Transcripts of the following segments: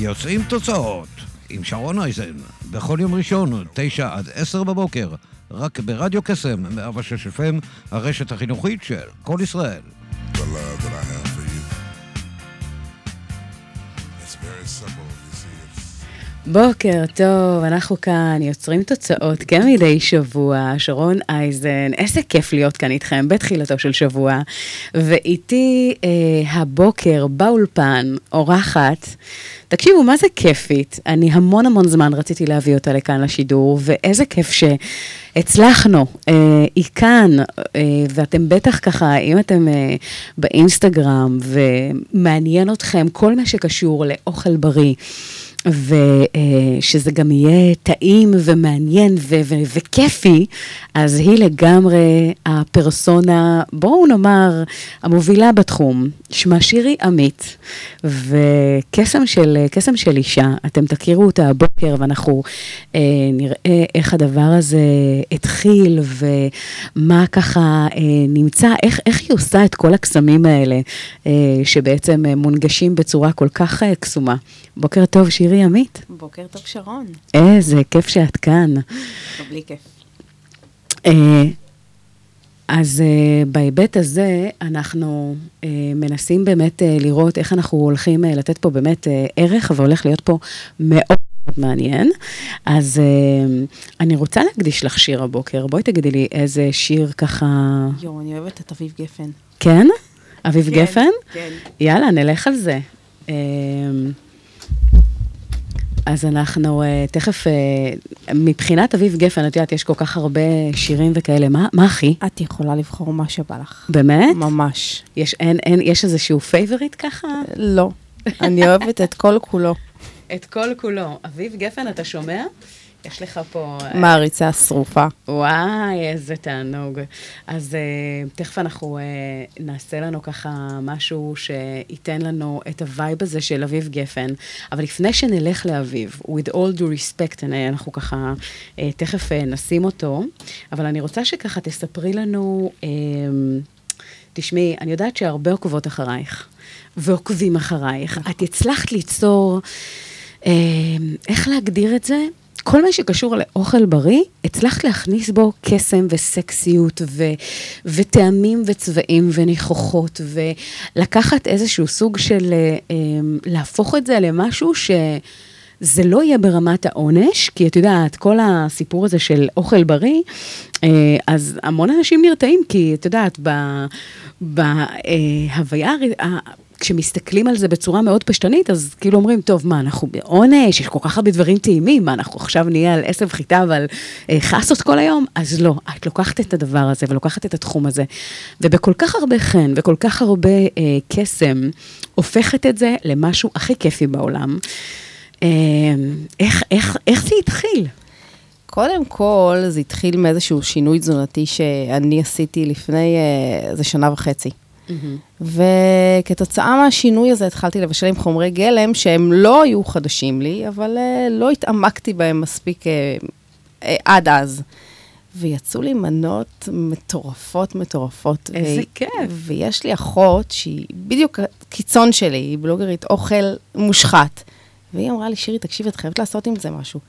יוצאים תוצאות עם שרון אייזן, בכל יום ראשון, תשע עד עשר בבוקר, רק ברדיו קסם, 106 FM, הרשת החינוכית של כל ישראל. בוקר טוב, אנחנו כאן יוצרים תוצאות כמדי שבוע, שרון אייזן, איזה כיף להיות כאן איתכם בתחילתו של שבוע, ואיתי אה, הבוקר באולפן אורחת, תקשיבו, מה זה כיפית? אני המון המון זמן רציתי להביא אותה לכאן לשידור, ואיזה כיף שהצלחנו. אה, היא כאן, אה, ואתם בטח ככה, אם אתם אה, באינסטגרם ומעניין אתכם כל מה שקשור לאוכל בריא, ושזה גם יהיה טעים ומעניין ו- ו- וכיפי, אז היא לגמרי הפרסונה, בואו נאמר, המובילה בתחום. שמה שירי עמית, וקסם של, קסם של אישה, אתם תכירו אותה הבוקר ואנחנו אה, נראה איך הדבר הזה התחיל ומה ככה אה, נמצא, איך, איך היא עושה את כל הקסמים האלה, אה, שבעצם מונגשים בצורה כל כך אה, קסומה. בוקר טוב, שירי עמית. בוקר טוב, שרון. איזה כיף שאת כאן. טוב, בלי כיף. אה, אז uh, בהיבט הזה, אנחנו uh, מנסים באמת uh, לראות איך אנחנו הולכים uh, לתת פה באמת uh, ערך, והולך להיות פה מאוד מעניין. אז uh, אני רוצה להקדיש לך שיר הבוקר. בואי תגידי לי איזה שיר ככה... יואו, אני אוהבת את אביב גפן. כן? אביב כן, גפן? כן. יאללה, נלך על זה. אמ, אז אנחנו אה, תכף, אה, מבחינת אביב גפן, את יודעת, יש כל כך הרבה שירים וכאלה, מה, מה הכי? את יכולה לבחור מה שבא לך. באמת? ממש. יש, אין, אין, יש איזשהו favorite ככה? לא. אני אוהבת את כל כולו. את כל כולו. אביב גפן, אתה שומע? יש לך פה... אה, מעריצה שרופה. וואי, איזה תענוג. אז אה, תכף אנחנו אה, נעשה לנו ככה משהו שייתן לנו את ה vibe הזה של אביב גפן. אבל לפני שנלך לאביב, with all due respect, אנחנו ככה uh, תכף uh, נשים אותו, אבל אני רוצה שככה תספרי לנו, uh, תשמעי, אני יודעת שהרבה עוקבות אחרייך, ועוקבים אחרייך. את הצלחת ליצור, אה, איך להגדיר את זה? כל מה שקשור לאוכל בריא, הצלחת להכניס בו קסם וסקסיות ו- וטעמים וצבעים וניחוחות, ולקחת איזשהו סוג של, אה, אה, להפוך את זה למשהו ש... זה לא יהיה ברמת העונש, כי את יודעת, כל הסיפור הזה של אוכל בריא, אה, אז המון אנשים נרתעים, כי את יודעת, בהוויה, כשמסתכלים על זה בצורה מאוד פשטנית, אז כאילו אומרים, טוב, מה, אנחנו בעונש, יש כל כך הרבה דברים טעימים, מה, אנחנו עכשיו נהיה על עשב חיטה ועל אה, חסות כל היום? אז לא, את לוקחת את הדבר הזה ולוקחת את התחום הזה, ובכל כך הרבה חן וכל כך הרבה אה, קסם, הופכת את זה למשהו הכי כיפי בעולם. אה, איך, איך, איך זה התחיל? קודם כל, זה התחיל מאיזשהו שינוי תזונתי שאני עשיתי לפני אה, איזה שנה וחצי. וכתוצאה מהשינוי הזה התחלתי לבשל עם חומרי גלם שהם לא היו חדשים לי, אבל uh, לא התעמקתי בהם מספיק uh, uh, עד אז. ויצאו לי מנות מטורפות מטורפות. איזה ו- כיף. ויש לי אחות שהיא בדיוק הקיצון שלי, היא בלוגרית אוכל מושחת. והיא אמרה לי, שירי, תקשיבי, את חייבת לעשות עם זה משהו.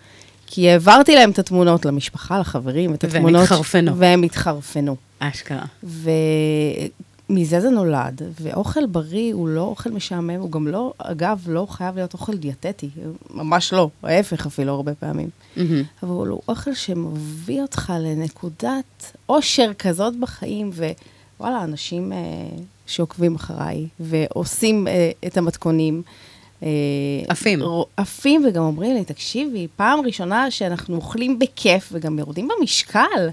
כי העברתי להם את התמונות למשפחה, לחברים, את והם התמונות. התחרפנו. והם התחרפנו. אשכרה. ומזה זה נולד, ואוכל בריא הוא לא אוכל משעמם, הוא גם לא, אגב, לא חייב להיות אוכל דיאטטי, ממש לא, ההפך אפילו הרבה פעמים. מהמם. אבל הוא אוכל שמביא אותך לנקודת אושר כזאת בחיים, ווואלה, אנשים אה, שעוקבים אחריי ועושים אה, את המתכונים. אה, עפים. עפים, וגם אומרים לי, תקשיבי, פעם ראשונה שאנחנו אוכלים בכיף וגם יורדים במשקל.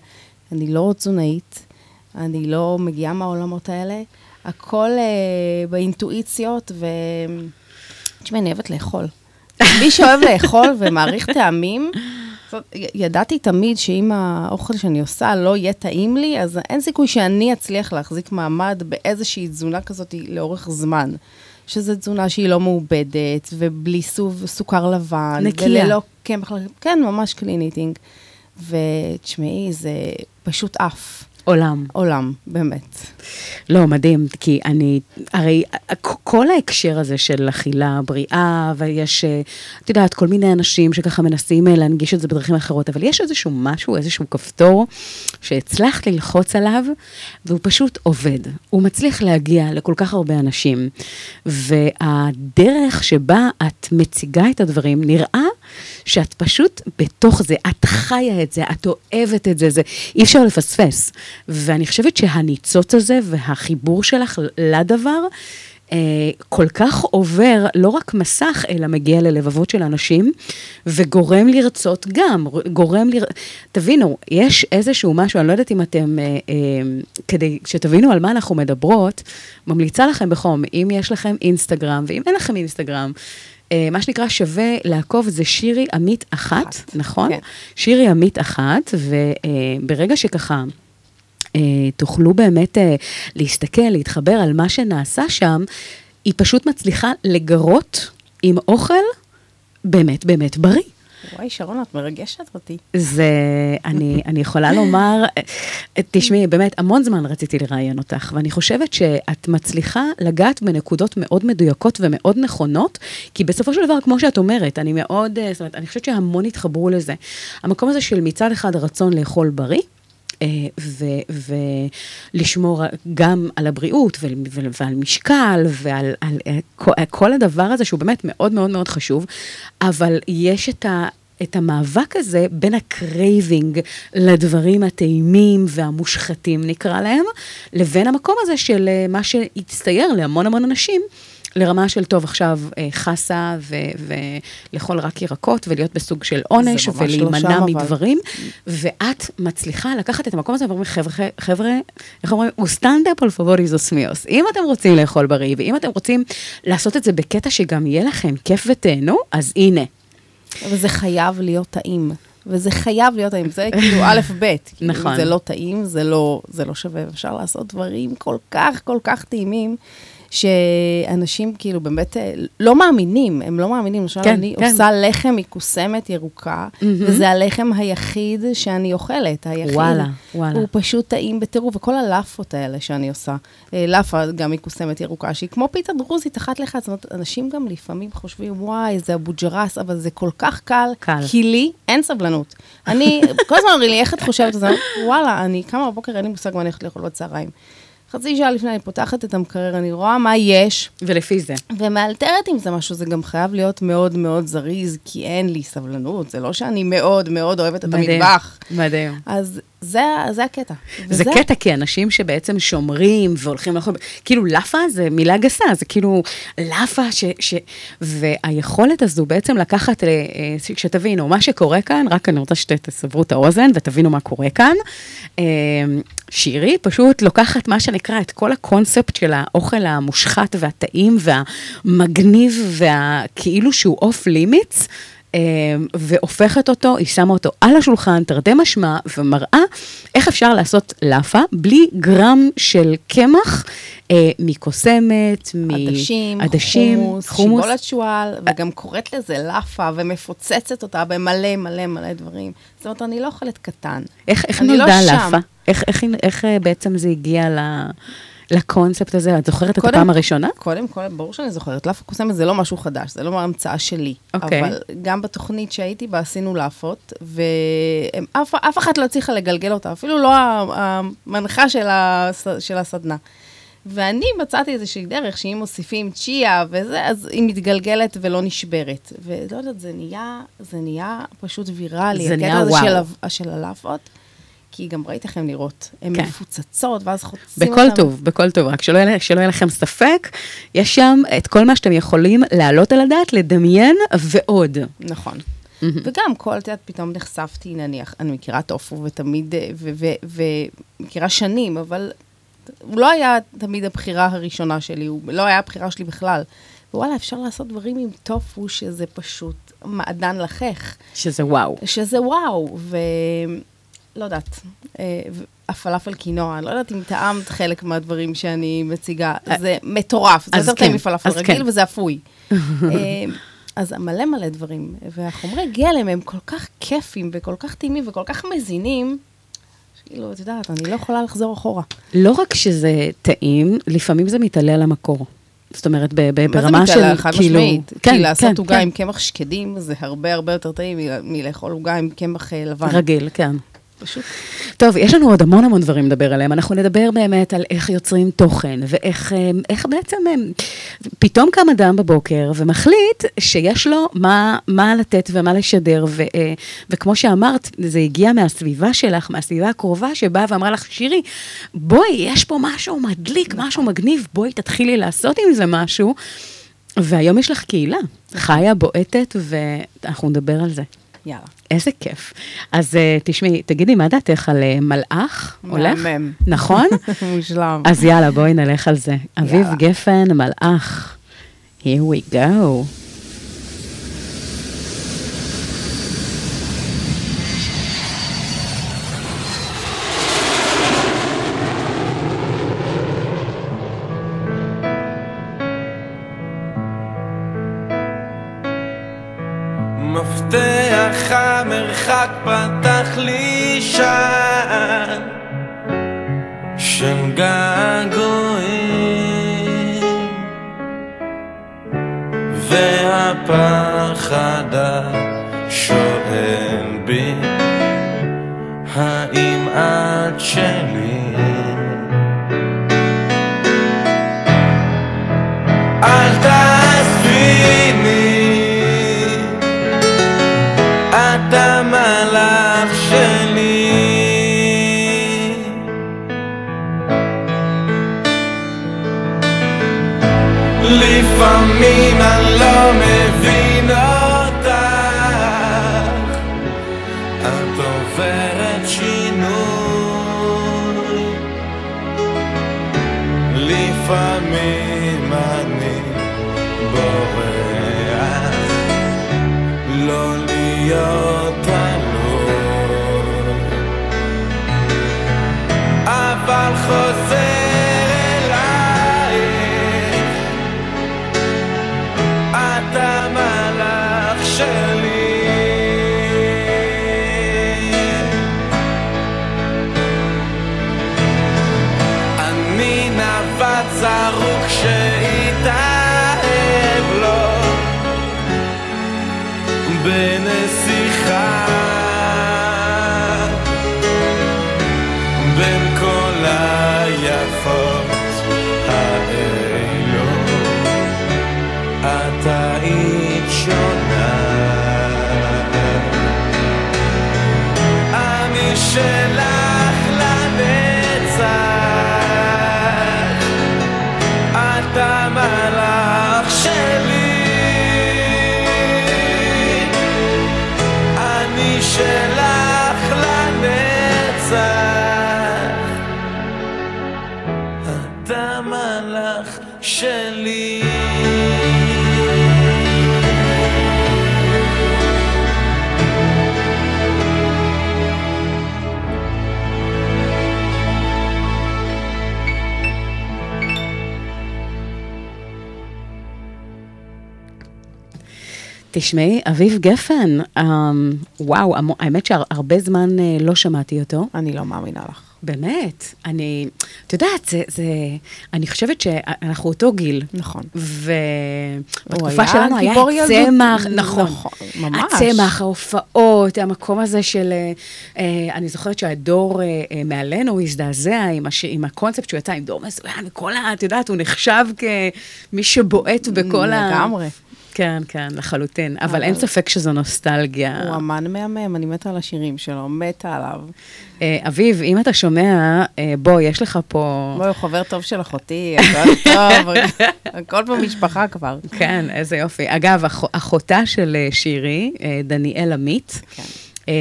אני לא תזונאית, אני לא מגיעה מהעולמות האלה. הכל אה, באינטואיציות, ו... תשמעי, אני אוהבת לאכול. מי שאוהב לאכול ומעריך טעמים, ידעתי תמיד שאם האוכל שאני עושה לא יהיה טעים לי, אז אין סיכוי שאני אצליח להחזיק מעמד באיזושהי תזונה כזאת לאורך זמן. שזו תזונה שהיא לא מעובדת, ובלי סוב סוכר לבן. נקייה. וללא קמח, כן, ממש קלין איטינג. ותשמעי, זה פשוט עף. עולם. עולם, באמת. לא, מדהים, כי אני, הרי כל ההקשר הזה של אכילה בריאה, ויש, אה, את יודעת, כל מיני אנשים שככה מנסים אה, להנגיש את זה בדרכים אחרות, אבל יש איזשהו משהו, איזשהו כפתור, שהצלחת ללחוץ עליו, והוא פשוט עובד. הוא מצליח להגיע לכל כך הרבה אנשים, והדרך שבה את מציגה את הדברים, נראה שאת פשוט בתוך זה, את חיה את זה, את אוהבת את זה, זה אי אפשר לפספס. ואני חושבת שהניצוץ הזה והחיבור שלך לדבר, אה, כל כך עובר לא רק מסך, אלא מגיע ללבבות של אנשים, וגורם לרצות גם, גורם לר... תבינו, יש איזשהו משהו, אני לא יודעת אם אתם, אה, אה, כדי שתבינו על מה אנחנו מדברות, ממליצה לכם בחום, אם יש לכם אינסטגרם, ואם אין לכם אינסטגרם, מה שנקרא שווה לעקוב זה שירי עמית אחת, אחת, נכון? כן. שירי עמית אחת, וברגע שככה... אה, תוכלו באמת אה, להסתכל, להתחבר על מה שנעשה שם, היא פשוט מצליחה לגרות עם אוכל באמת באמת בריא. וואי, שרון, את מרגשת אותי. זה, אני, אני יכולה לומר, תשמעי, באמת, המון זמן רציתי לראיין אותך, ואני חושבת שאת מצליחה לגעת בנקודות מאוד מדויקות ומאוד נכונות, כי בסופו של דבר, כמו שאת אומרת, אני מאוד, אה, זאת אומרת, אני חושבת שהמון התחברו לזה. המקום הזה של מצד אחד הרצון לאכול בריא, ולשמור גם על הבריאות ועל משקל ועל על, אה, כל- כל הדבר הזה שהוא באמת מאוד מאוד מאוד חשוב, אבל יש את ה... את המאבק הזה בין ה craving לדברים הטעימים והמושחתים, נקרא להם, לבין המקום הזה של אה, מה שהצטייר להמון המון אנשים, לרמה של טוב, עכשיו אה, חסה ו- ולאכול רק ירקות ולהיות בסוג של עונש לא ולהימנע אבל. מדברים, ואת מצליחה לקחת את המקום הזה ואומרים, חבר'ה, חבר'ה, איך אומרים? אוסטנדה פולפובוריז אוסמיוס. אם אתם רוצים לאכול בריא, ואם אתם רוצים לעשות את זה בקטע שגם יהיה לכם כיף ותהנו, אז הנה. אבל זה חייב להיות טעים. וזה חייב להיות טעים, זה כאילו א', ב'. כאילו, נכון. זה לא טעים, זה לא, זה לא שווה. אפשר לעשות דברים כל כך, כל כך טעימים, שאנשים כאילו באמת אה, לא מאמינים, הם לא מאמינים. למשל, כן, אני כן. עושה לחם מקוסמת ירוקה, וזה הלחם היחיד שאני אוכלת, היחיד. וואלה, וואלה. הוא פשוט טעים בטירוף, וכל הלאפות האלה שאני עושה. אה, לאפה גם מקוסמת ירוקה, שהיא כמו פיתה דרוזית אחת לאחת. זאת אומרת, אנשים גם לפעמים חושבים, וואי, זה אבו ג'רס, אבל זה כל כך קל. קל. כי לי אין סבלנות. אני, כל הזמן אומרים לי, איך את חושבת על זה? וואלה, אני קמה בבוקר, אין לי מושג מה אני הולכת לאכול בצהריים. חצי שעה לפני, אני פותחת את המקרר, אני רואה מה יש, ולפי זה. ומאלתרת עם זה משהו, זה גם חייב להיות מאוד מאוד זריז, כי אין לי סבלנות, זה לא שאני מאוד מאוד אוהבת את מדהים, המטבח. מדהים. אז זה, זה הקטע. זה וזה- קטע, כי אנשים שבעצם שומרים והולכים לאכול, כאילו לאפה זה מילה גסה, זה כאילו לאפה ש... ש והיכולת הזו בעצם לקחת, אה, אה, שתבינו, מה שקורה כאן, רק אני רוצה שתסברו את האוזן ותבינו מה קורה כאן. שירי פשוט לוקחת מה שנקרא את כל הקונספט של האוכל המושחת והטעים והמגניב והכאילו שהוא off limits. אה, והופכת אותו, היא שמה אותו על השולחן, תרתי משמע, ומראה איך אפשר לעשות לאפה בלי גרם של קמח אה, מכוסמת, עדשים, מעדשים, חומוס, שיבולת שועל, וגם קוראת לזה לאפה, ומפוצצת אותה במלא מלא מלא דברים. זאת אומרת, אני לא אוכלת קטן. איך, איך אני נולדה לא. לאפה? איך, איך, היא- איך אה, בעצם זה הגיע ל, לקונספט הזה? את זוכרת את קודם- הפעם הראשונה? קודם כל, ברור שאני זוכרת, לאפה קוסמת זה לא משהו חדש, זה לא המצאה שלי. אוקיי. אבל גם בתוכנית שהייתי בה עשינו לאפות, ואף אף אחת לא הצליחה לגלגל אותה, אפילו לא המנחה של, הס, של הסדנה. ואני מצאתי איזושהי דרך שאם מוסיפים צ'יה וזה, אז היא מתגלגלת ולא נשברת. ולא יודעת, זה נהיה, זה נהיה פשוט ויראלי. זה נהיה הקטע הזה וואו. של, של הלאפות, כי גם ראית איך הן נראות. הן כן. מפוצצות, ואז חוצים בכל אותן. טוב, בכל טוב, רק שלא יהיה, שלא יהיה לכם ספק, יש שם את כל מה שאתם יכולים להעלות על הדעת, לדמיין ועוד. נכון. וגם כל, את יודעת, פתאום נחשפתי, נניח, אני מכירה טופו ותמיד, אה, ו- ו- ומכירה שנים, אבל הוא לא היה תמיד הבחירה הראשונה שלי, הוא לא היה הבחירה שלי בכלל. וואלה, אפשר לעשות דברים עם טופו שזה פשוט מעדן לחך. שזה וואו. שזה וואו, ולא יודעת, אה, הפלאפל קינוע, לא יודעת אם טעמת חלק מהדברים שאני מציגה, זה מטורף, זה יותר טעים כן, מפלאפל אז רגיל כן. וזה אפוי. אה, אז מלא מלא דברים, והחומרי גלם הם כל כך כיפים וכל כך טעימים וכל כך מזינים, שכאילו, את יודעת, אני לא יכולה לחזור אחורה. לא רק שזה טעים, לפעמים זה מתעלה על המקור. זאת אומרת, ב- ב- ברמה מה זה של, מתעלה? חד כאילו... משמעית. כן, כי לעשות כן, עוגה כן. עם קמח שקדים זה הרבה הרבה יותר טעים מלאכול עוגה עם קמח אה, לבן. רגיל, כן. פשוט טוב, יש לנו עוד המון המון דברים לדבר עליהם. אנחנו נדבר באמת על איך יוצרים תוכן, ואיך אה, איך בעצם אה, פתאום קם אדם בבוקר ומחליט שיש לו מה, מה לתת ומה לשדר, ו, אה, וכמו שאמרת, זה הגיע מהסביבה שלך, מהסביבה הקרובה, שבאה ואמרה לך, שירי, בואי, יש פה משהו מדליק, משהו מגניב, בואי תתחילי לעשות עם זה משהו. והיום יש לך קהילה, חיה, בועטת, ואנחנו נדבר על זה. יאללה. איזה כיף. אז uh, תשמעי, תגידי, מה דעתך על uh, מלאך? הולך? מהמם. נכון? מושלם. אז יאללה, בואי נלך על זה. אביב. גפן, מלאך. Here we go. של געגועים והפחד השואל בי האם את שלי אל תעזביני את המלאך שלי לפעמים אני לא מבין אותך את עוברת שינוי לפעמים תשמעי, אביב גפן, אמ, וואו, המו- האמת שהרבה זמן אה, לא שמעתי אותו. אני לא מאמינה לך. באמת, אני, את יודעת, זה, זה, אני חושבת שאנחנו אותו גיל. נכון. ובתקופה שלנו היה. הצמח, נכון. נכון, ממש. הצמח, ההופעות, המקום הזה של, אה, אה, אני זוכרת שהדור אה, אה, מעלינו הזדעזע עם, הש, עם הקונספט שהוא יצא עם דור מסוים, וכל ה... את יודעת, הוא נחשב כמי שבועט בכל ה... לגמרי. כן, כן, לחלוטין. אבל אבל- אין ספק שזו נוסטלגיה. הוא אמן מהמם, אני מתה על השירים שלו, מתה עליו. אה, אביב, אם אתה שומע, אה, בוא, יש לך פה... בואי, הוא חבר טוב של אחותי, הכל טוב, הכל במשפחה כבר. כן, איזה יופי. אגב, אח, אחותה של אה, שירי, אה, דניאל עמית, כן. אה,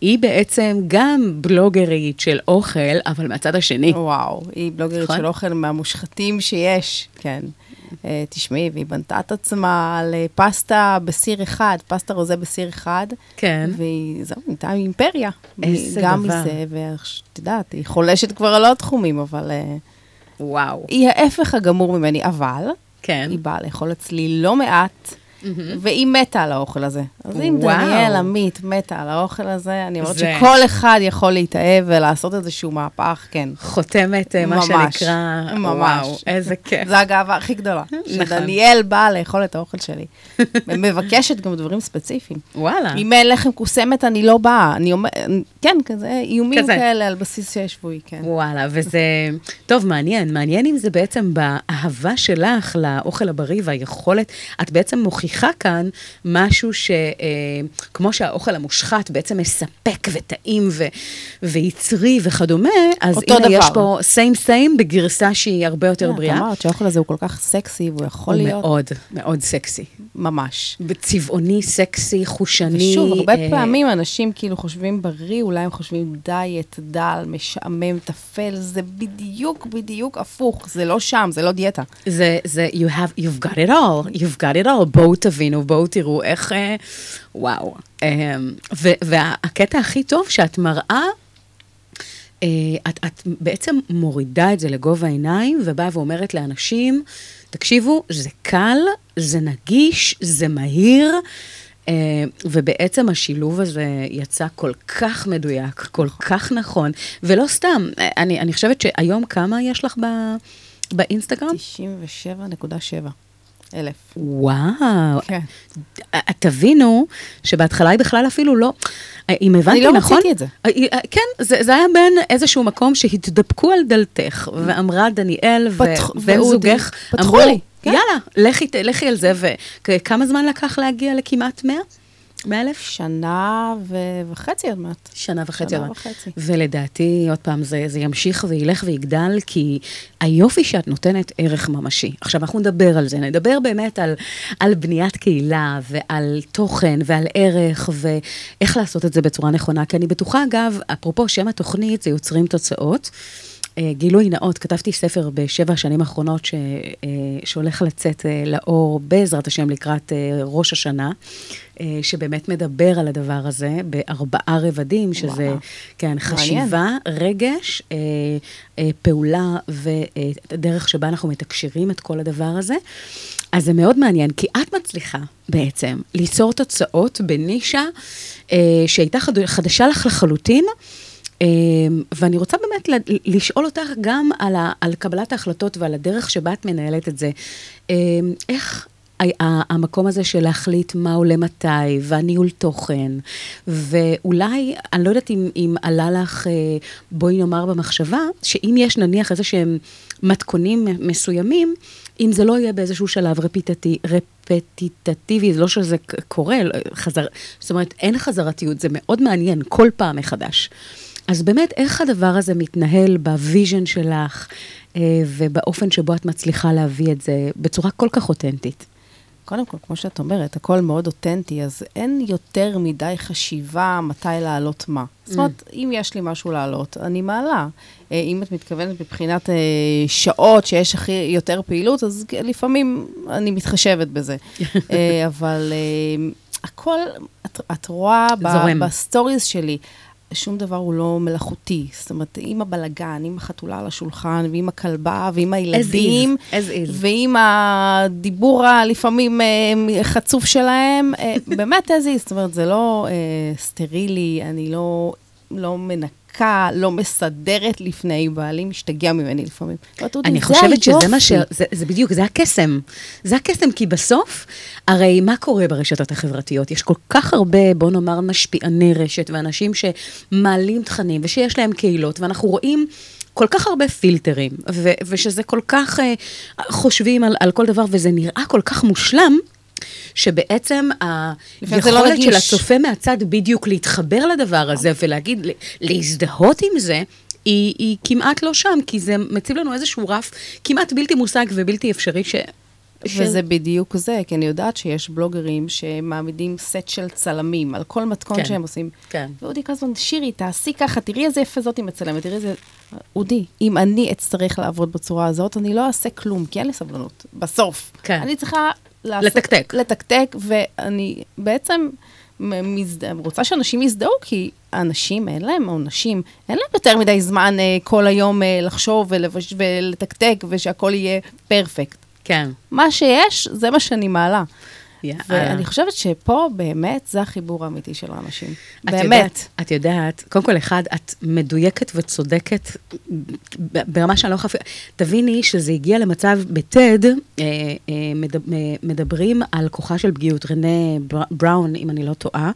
היא בעצם גם בלוגרית של אוכל, אבל מהצד השני. וואו, היא בלוגרית נכון? של אוכל מהמושחתים שיש, כן. אה, תשמעי, והיא בנתה את עצמה על אה, פסטה בסיר אחד, פסטה רוזה בסיר אחד. כן. והיא, זהו, נהייתה אימפריה. איזה גם דבר. מזה, ואת יודעת, היא חולשת כבר על עוד תחומים, אבל אה, וואו. היא ההפך הגמור ממני, אבל כן. היא באה לאכול אצלי לא מעט, והיא מתה על האוכל הזה. אז אם. דניאל עמית מתה על האוכל הזה, אני אומרת שכל אחד יכול להתאהב ולעשות איזשהו מהפך, כן. חותמת, אה, מה שנקרא, ממש. וואו, איזה כיף. זו הגאווה הכי גדולה. נכון. שדניאל באה לאכול את האוכל שלי. ומבקשת גם דברים ספציפיים. וואלה. אם אין לחם כוסמת, אני לא באה. אני אומרת, כן, כזה איומים. כאלה על בסיס שבועי, כן. וואלה, וזה... טוב, מעניין. מעניין אם זה בעצם באהבה שלך לאוכל הבריא והיכולת, את בעצם מוכיחה כאן משהו ש... אה, שהאוכל המושחת בעצם מספק וטעים ו... ויצרי וכדומה, אז הנה, יש דבר. פה סיים סיים בגרסה שהיא הרבה יותר את בריאה. אמרת שהאוכל הזה הוא כל כך סקסי, והוא יכול הוא להיות מאוד, מאוד סקסי. ממש. צבעוני, סקסי, חושני. ושוב, הרבה אה, פעמים אנשים כאילו חושבים בריא, אולי הם חושבים דיאט, דל, משעמם, טפל, זה בדיוק, בדיוק הפוך, זה לא שם, זה לא דיאטה. זה, זה, you have, you've got it all, you've got it all, בואו תבינו, בואו תראו איך, אה, וואו. אה, ו, והקטע הכי טוב שאת מראה, אה, את, את בעצם מורידה את זה לגובה העיניים, ובאה ואומרת לאנשים, תקשיבו, זה קל, זה נגיש, זה מהיר. אה, ובעצם השילוב הזה יצא כל כך מדויק, כל כך נכון, ולא סתם, אה, אני, אני חושבת שהיום כמה יש לך ב, באינסטגרם? 97.7 אלף. וואו, כן. תבינו שבהתחלה היא בכלל אפילו לא, אה, אם הבנתי לא נכון, רציתי את זה. אה, אה, כן, זה, זה היה בין איזשהו מקום שהתדפקו על דלתך, ואמרה דניאל פתח- ובן זוגך, פתחו אמרו, לי, כן. יאללה, לכי, לכי על זה, וכמה זמן לקח להגיע לכמעט 100? 100 אלף? שנה ו- וחצי עוד מעט. שנה וחצי. שנה אבל- וחצי. ולדעתי, עוד פעם, זה, זה ימשיך וילך ויגדל, כי היופי שאת נותנת ערך ממשי. עכשיו, אנחנו נדבר על זה, נדבר באמת על, על בניית קהילה, ועל תוכן, ועל ערך, ואיך לעשות את זה בצורה נכונה. כי אני בטוחה, אגב, אפרופו שם התוכנית, זה יוצרים תוצאות. אה, גילוי נאות, כתבתי ספר בשבע השנים האחרונות ש, אה, שהולך לצאת אה, לאור בעזרת השם לקראת ראש השנה, שבאמת מדבר על הדבר הזה בארבעה רבדים, שזה, וואו. כן, חשיבה, רגש, פעולה ודרך שבה אנחנו מתקשרים את כל הדבר הזה. אז זה מאוד מעניין, כי את מצליחה בעצם ליצור תוצאות בנישה שהייתה חד- חדשה לך לחלוטין. אה, ואני רוצה באמת לשאול אותך גם על, על קבלת ההחלטות ועל הדרך שבה את מנהלת את זה. אה, איך המקום הזה של להחליט מה עולה מתי, והניהול תוכן, ואולי, אני לא יודעת אם, אם עלה לך, אה, בואי נאמר במחשבה, שאם יש נניח איזה שהם מתכונים מסוימים, אם זה לא יהיה באיזשהו שלב רפיטטי, רפטיטטיבי, זה לא שזה קורה, לא- חזר, זאת אומרת, אין חזרתיות, זה מאוד מעניין, כל פעם מחדש. אז באמת, איך הדבר הזה מתנהל ב vision שלך, אה, ובאופן שבו את מצליחה להביא את זה בצורה כל כך אותנטית? קודם כל, כמו שאת אומרת, הכל מאוד אותנטי, אז אין יותר מדי חשיבה מתי להעלות מה. זאת אומרת, אם יש לי משהו להעלות, אני מעלה. אה, אם את מתכוונת מבחינת אה, שעות שיש הכי יותר פעילות, אז לפעמים אני מתחשבת בזה. אבל הכל, את, את רואה זורם. בסטוריז שלי, שום דבר הוא לא מלאכותי. זאת אומרת, עם הבלגן, עם החתולה על השולחן, ועם הכלבה, ועם הילדים, is, as is. ועם הדיבור הלפעמים אה, חצוף שלהם, אה, באמת איזה, זאת אומרת, זה לא אה, סטרילי, אני לא, לא מנקה, לא מסדרת לפני, בעלי משתגע ממני לפעמים. אני חושבת שזה מה ש... זה בדיוק, זה הקסם. זה הקסם, כי בסוף, הרי מה קורה ברשתות החברתיות? יש כל כך הרבה, בוא נאמר, משפיעני רשת, ואנשים שמעלים תכנים, ושיש להם קהילות, ואנחנו רואים... כל כך הרבה פילטרים, ו- ושזה כל כך uh, חושבים על, על כל דבר, וזה נראה כל כך מושלם, שבעצם לא היכולת של רגיש. הצופה מהצד בדיוק להתחבר לדבר הזה ולהגיד, ל- להזדהות עם זה, היא, היא כמעט לא שם, כי זה מציב לנו איזשהו רף כמעט בלתי מושג ובלתי אפשרי ש... וזה בדיוק זה, כי אני יודעת שיש בלוגרים שמעמידים סט של צלמים על כל מתכון כן, שהם עושים. כן. ואודי כל הזמן, שירי, תעשי ככה, תראי איזה יפה זאתי מצלמת, תראי איזה... אודי, אם אני אצטרך לעבוד בצורה הזאת, אני לא אעשה כלום, כי אין לי סבלנות. בסוף. כן. אני צריכה... לעשות, לתקתק. לתקתק, ואני בעצם מזד... רוצה שאנשים יזדהו, כי האנשים, אין להם, או נשים, אין להם יותר מדי זמן אה, כל היום אה, לחשוב ולבש... ולתקתק, ושהכול יהיה פרפקט. כן. מה שיש, זה מה שאני מעלה. יאללה. ואני חושבת שפה באמת זה החיבור האמיתי של האנשים. באמת. יודעת, את יודעת, קודם כל, אחד, את מדויקת וצודקת ברמה שאני לא יכולה... תביני שזה הגיע למצב, בטד, אה, אה, אה, מדברים על כוחה של פגיעות. רנה בר- בראון, אם אני לא טועה,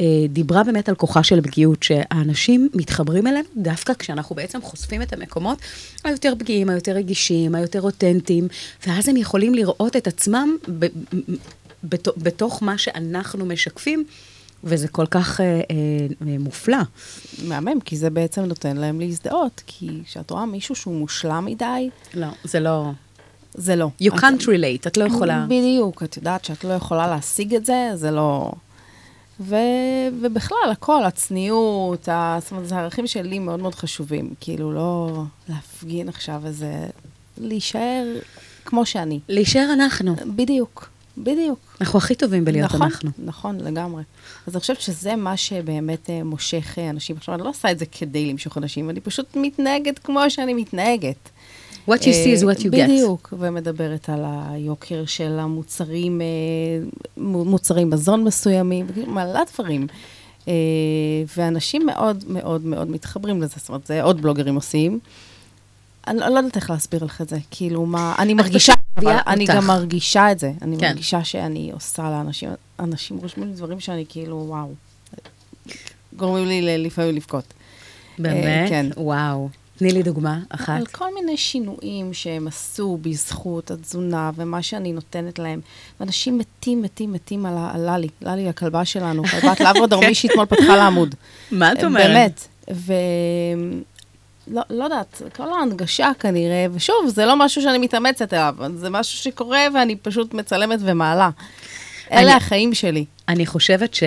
אה, דיברה באמת על כוחה של פגיעות, שהאנשים מתחברים אלינו דווקא כשאנחנו בעצם חושפים את המקומות היותר פגיעים, היותר רגישים, היותר אותנטיים, ואז הם יכולים לראות את עצמם ב- בת- בתוך מה שאנחנו משקפים. וזה כל כך אה, אה, מופלא. מהמם, כי זה בעצם נותן להם להזדהות. כי כשאת רואה מישהו שהוא מושלם מדי, לא, זה לא... זה לא. You can't relate, את לא יכולה... בדיוק, את יודעת שאת לא יכולה להשיג את זה, זה לא... ו... ובכלל, הכל, הצניעות, ה... זאת אומרת, זה ערכים שלי מאוד מאוד חשובים. כאילו, לא להפגין עכשיו איזה... להישאר כמו שאני. להישאר אנחנו. בדיוק, בדיוק. אנחנו הכי טובים בלהיות נכון, אנחנו. נכון, לגמרי. אז אני חושבת שזה מה שבאמת אה, מושך אה, אנשים. עכשיו, אני לא עושה את זה כדי למשוך אנשים, אני פשוט מתנהגת כמו שאני מתנהגת. What you see is what you get. אה, בדיוק, ומדברת על היוקר של המוצרים, אה, מו- מוצרי מזון מסוימים, מלא דברים. ואנשים מאוד מאוד מאוד מתחברים לזה, זאת אומרת, זה עוד בלוגרים עושים. אני לא יודעת איך להסביר לך את זה, כאילו, מה, אני מרגישה, אבל אני. גם מרגישה את זה. אני כן. מרגישה שאני עושה לאנשים, אנשים רושמים דברים שאני כאילו, וואו, גורמים לי לפעמים לבכות. באמת? כן. וואו. תני לי דוגמה אחת. על כל מיני שינויים שהם עשו בזכות התזונה ומה שאני נותנת להם. ואנשים מתים, מתים, מתים על ה- על ללי, ללי הכלבה שלנו, כלבת לברדור, מי שאתמול פתחה לעמוד. מה את אומרת? באמת. לא, לא יודעת, כל ההנגשה כנראה, ושוב, זה לא משהו שאני מתאמצת אליו, זה משהו שקורה ואני פשוט מצלמת ומעלה. אני- אלה החיים שלי. אני חושבת ש...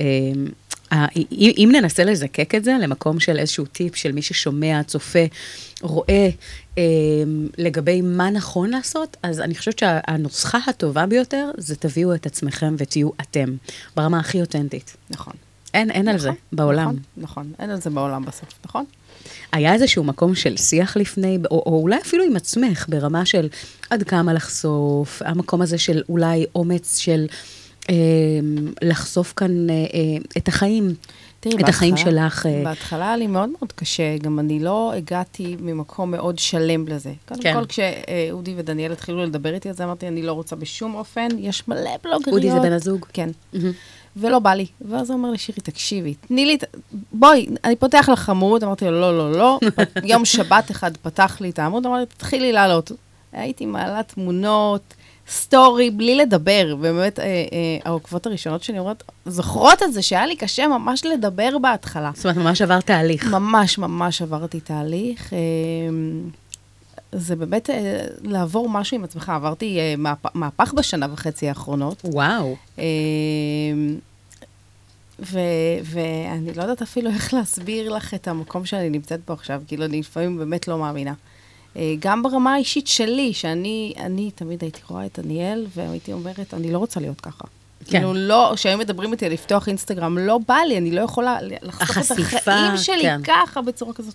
אה, אם אם ננסה לזקק את זה למקום של איזשהו טיפ של מי ששומע, צופה, רואה אה, לגבי מה נכון לעשות, אז אני חושבת שהנוסחה הטובה ביותר זה תביאו את עצמכם ותהיו אתם, ברמה הכי אותנטית. נכון. אין, אין על זה נכון, בעולם. נכון, נכון, אין על זה בעולם בסוף, נכון? היה איזשהו מקום של שיח לפני, או, או אולי אפילו עם עצמך, ברמה של עד כמה לחשוף, המקום הזה של אולי אומץ של אה, לחשוף כאן אה, אה, את החיים, תראי, את החיים בהתחלה- שלך. אה, בהתחלה היה לי מאוד מאוד קשה, גם אני לא הגעתי ממקום מאוד שלם לזה. קודם כן. כל, כשאודי ודניאל התחילו לדבר איתי זה, אמרתי, אני לא רוצה בשום אופן, יש מלא בלוגריות. אודי זה בן הזוג? כן. ולא בא לי. ואז הוא אמר לי, שירי, תקשיבי, תני לי, את- בואי, אני פותח לך עמוד, אמרתי לו, לא, לא, לא. יום שבת אחד פתח לי את העמוד, אמר לי, תתחילי לעלות. הייתי מעלה תמונות, סטורי, בלי לדבר. ובאמת, אה, אה, העוקבות הראשונות שלי אומרות, זוכרות את זה, שהיה לי קשה ממש לדבר בהתחלה. זאת אומרת, ממש עבר תהליך. ממש ממש עברתי תהליך. אה, זה באמת אה, לעבור משהו עם עצמך. עברתי אה, מהפ- מהפך בשנה וחצי האחרונות. וואו. אה, ו- ואני לא יודעת אפילו איך להסביר לך את המקום שאני נמצאת בו עכשיו, כאילו, אני לפעמים באמת לא מאמינה. אה, גם ברמה האישית שלי, שאני אני תמיד הייתי רואה את דניאל, והייתי אומרת, אני לא רוצה להיות ככה. כן. כאילו, לא, כשהיו מדברים איתי על לפתוח אינסטגרם, לא בא לי, אני לא יכולה לחשוף את החיים שלי כן. ככה, בצורה כזאת.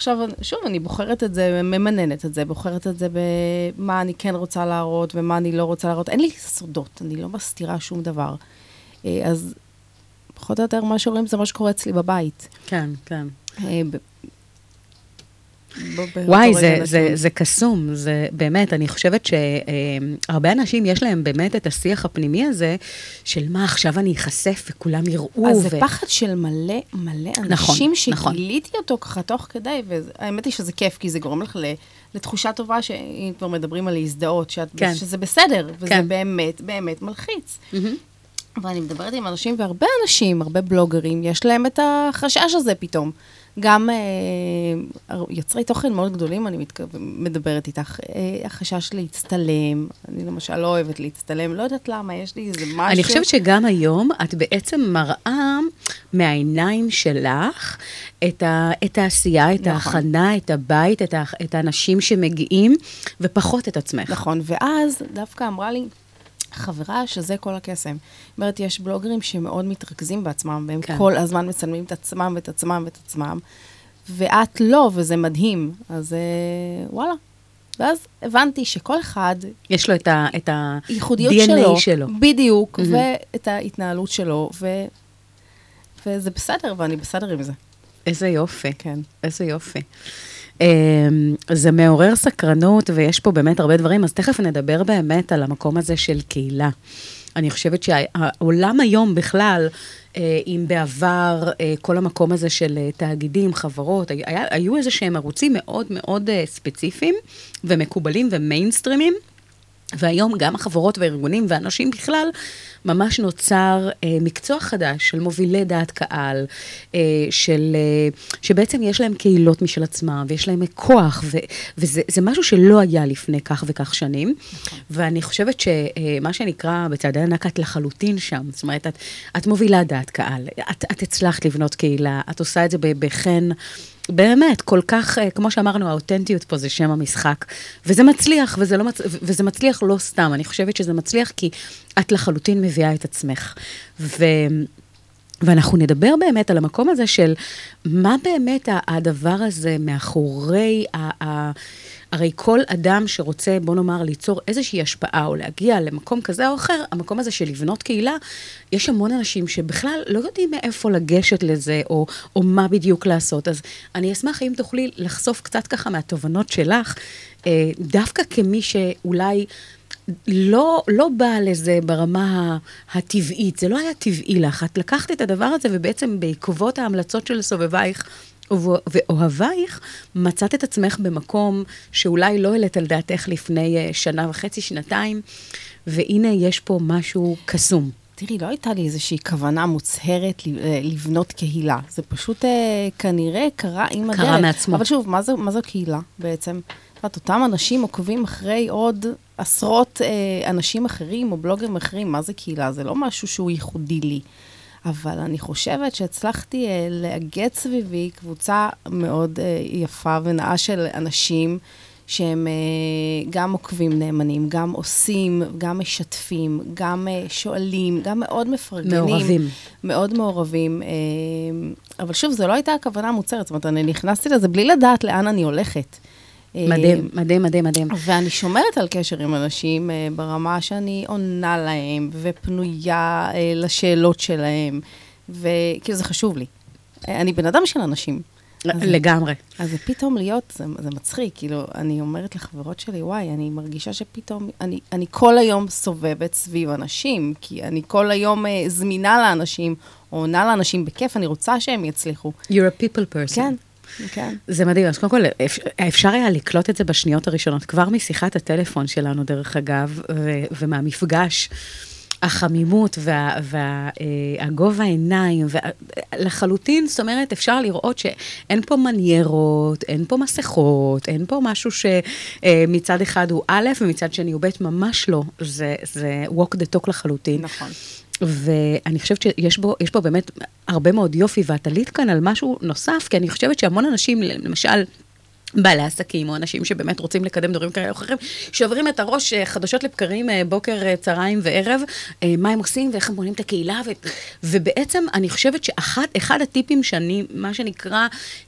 עכשיו, שוב, אני בוחרת את זה, ממננת את זה, בוחרת את זה במה אני כן רוצה להראות ומה אני לא רוצה להראות. אין לי סודות, אני לא מסתירה שום דבר. אה, אז פחות או יותר מה שרואים זה מה שקורה אצלי בבית. כן, כן. אה, ב- ב- באותו וואי, זה. זה, זה קסום, זה באמת, אני חושבת שהרבה אנשים יש להם באמת את השיח הפנימי הזה, של מה, עכשיו אני אחשף וכולם יראו. אז זה ו- פחד של מלא מלא נכון, אנשים נכון. שגיליתי אותו ככה תוך כדי, והאמת היא שזה כיף, כי זה גורם לך ל- לתחושה טובה, שאם כבר מדברים על להזדהות, שאת, כן. שזה בסדר, וזה כן. באמת, באמת מלחיץ. ואני מדברת עם אנשים, והרבה אנשים, הרבה בלוגרים, יש להם את החשש הזה פתאום. גם אה, יוצרי תוכן מאוד גדולים, אני מתכו... מדברת איתך, אה, החשש להצטלם, אני למשל לא אוהבת להצטלם, לא יודעת למה, יש לי איזה משהו... אני חושבת שגם היום את בעצם מראה מהעיניים שלך את, ה, את העשייה, את נכון. ההכנה, את הבית, את, ה, את האנשים שמגיעים, ופחות את עצמך. נכון, ואז דווקא אמרה לי חברה שזה כל הקסם. זאת אומרת, יש בלוגרים שמאוד מתרכזים בעצמם, והם כן. כל הזמן מצלמים את עצמם ואת עצמם ואת עצמם, ואת לא, וזה מדהים. אז אה, וואלה. ואז הבנתי שכל אחד, יש לו את ה... את ה ייחודיות שלו, שלו. בדיוק, מהמם. ואת ההתנהלות שלו, ו... וזה בסדר, ואני בסדר עם זה. איזה יופי. כן. איזה יופי. אמ, זה מעורר סקרנות, ויש פה באמת הרבה דברים, אז תכף נדבר באמת על המקום הזה של קהילה. אני חושבת שהעולם היום בכלל, אה, אם בעבר אה, כל המקום הזה של אה, תאגידים, חברות, היה, היו איזה שהם ערוצים מאוד מאוד ספציפיים ומקובלים ומיינסטרימים, והיום גם החברות והארגונים ואנשים בכלל, ממש נוצר אה, מקצוע חדש של מובילי דעת קהל, אה, של, אה, שבעצם יש להם קהילות משל עצמם, ויש להם כוח, ו, וזה זה משהו שלא היה לפני כך וכך שנים. ואני חושבת שמה שנקרא בצעדי ענק, את לחלוטין שם. זאת אומרת, את, את מובילה דעת קהל, את, את הצלחת לבנות קהילה, את עושה את זה בחן. באמת, כל כך, אה, כמו שאמרנו, האותנטיות פה זה שם המשחק. וזה מצליח, וזה, לא מצ... וזה מצליח לא סתם. אני חושבת שזה מצליח כי את לחלוטין מביאה את עצמך. ו... ואנחנו נדבר באמת על המקום הזה של מה באמת הדבר הזה מאחורי ה... ה... הרי כל אדם שרוצה, בוא נאמר, ליצור איזושהי השפעה או להגיע למקום כזה או אחר, המקום הזה של לבנות קהילה, יש המון אנשים שבכלל לא יודעים מאיפה לגשת לזה, או, או מה בדיוק לעשות. אז אני אשמח אם תוכלי לחשוף קצת ככה מהתובנות שלך, דווקא כמי שאולי... לא, לא באה לזה ברמה הטבעית, זה לא היה טבעי לך. את לקחת את הדבר הזה ובעצם בעקבות ההמלצות של סובבייך ואוהבייך, מצאת את עצמך במקום שאולי לא העלית על דעתך לפני אה, שנה וחצי, שנתיים, והנה יש פה משהו קסום. תראי, לא הייתה לי איזושהי כוונה מוצהרת אה, לבנות קהילה. זה פשוט אה, כנראה קרה עם הדרך. קרה מעצמו. אבל שוב, מה זו, מה זו קהילה בעצם? את יודעת, אותם אנשים עוקבים אחרי עוד עשרות אה, אנשים אחרים או בלוגרים אחרים. מה זה קהילה? זה לא משהו שהוא ייחודי לי. אבל אני חושבת שהצלחתי אה, לאגד סביבי קבוצה מאוד אה, יפה ונאה של אנשים שהם אה, גם עוקבים נאמנים, גם עושים, גם משתפים, גם אה, שואלים, גם מאוד מפרגנים. מעורבים. מאוד מעורבים. אה, אבל שוב, זו לא הייתה הכוונה מוצהרת, זאת אומרת, אני נכנסתי לזה בלי לדעת לאן אני הולכת. אה, מדהים, מדהים, מדהים, מדהים. ואני שומרת על קשר עם אנשים אה, ברמה שאני עונה להם ופנויה אה, לשאלות שלהם, וכאילו זה חשוב לי. אני בן אדם של אנשים. לגמרי. אז פתאום להיות, זה, זה מצחיק, כאילו, אני אומרת לחברות שלי, וואי, אני מרגישה שפתאום, אני, אני כל היום סובבת סביב אנשים, כי אני כל היום אה, זמינה לאנשים, או עונה לאנשים בכיף, אני רוצה שהם יצליחו. You're a people person. כן, כן. זה מדהים, אז קודם כל, אפ- אפשר היה לקלוט את זה בשניות הראשונות, כבר משיחת הטלפון שלנו, דרך אגב, ו- ומהמפגש. החמימות והגובה העיניים, לחלוטין, זאת אומרת, אפשר לראות שאין פה מניירות, אין פה מסכות, אין פה משהו שמצד אחד הוא א' ומצד שני הוא ב', ממש לא. זה, זה walk the talk לחלוטין. נכון. ואני חושבת שיש בו, פה באמת הרבה מאוד יופי, ואת עלית כאן על משהו נוסף, כי אני חושבת שהמון אנשים, למשל, בעלי עסקים, או אנשים שבאמת רוצים לקדם דברים כאלה או אחרים, שעוברים את הראש אה, חדשות לבקרים, אה, בוקר, אה, צהריים וערב, מה הם עושים ואיך הם בונים את הקהילה, ו... ובעצם אני חושבת שאחד הטיפים שאני, מה שנקרא,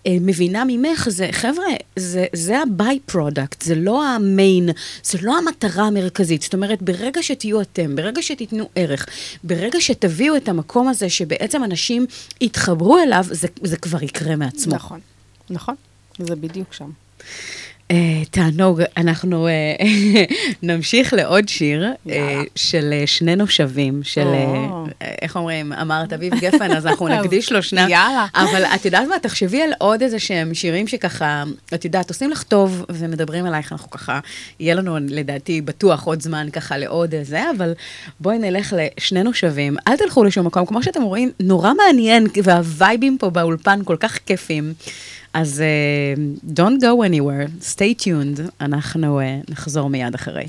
מבינה ממך, זה, חבר'ה, זה, זה ה-by product, זה לא המיין, זה לא המטרה המרכזית. זאת אומרת, ברגע שתהיו אתם, ברגע שתיתנו ערך, ברגע שתביאו את המקום הזה שבעצם אנשים יתחברו אליו, זה, זה כבר יקרה מעצמו. נכון, נכון. זה בדיוק שם. אה, תענוג, אנחנו אה, נמשיך לעוד שיר אה. של שנינו שווים, של, איך אומרים, אמרת אביב גפן, אז אנחנו נקדיש לו שנה. יאללה. אבל את יודעת מה, תחשבי על עוד איזה שהם שירים שככה, את יודעת, עושים לך טוב ומדברים עלייך, אנחנו ככה, יהיה לנו לדעתי בטוח עוד זמן ככה לעוד זה, אבל בואי נלך לשנינו שווים, אל תלכו לשום מקום, כמו שאתם רואים, נורא מעניין, והווייבים פה באולפן כל כך כיפים. אז uh, don't go anywhere, stay tuned, אנחנו uh, נחזור מיד אחרי.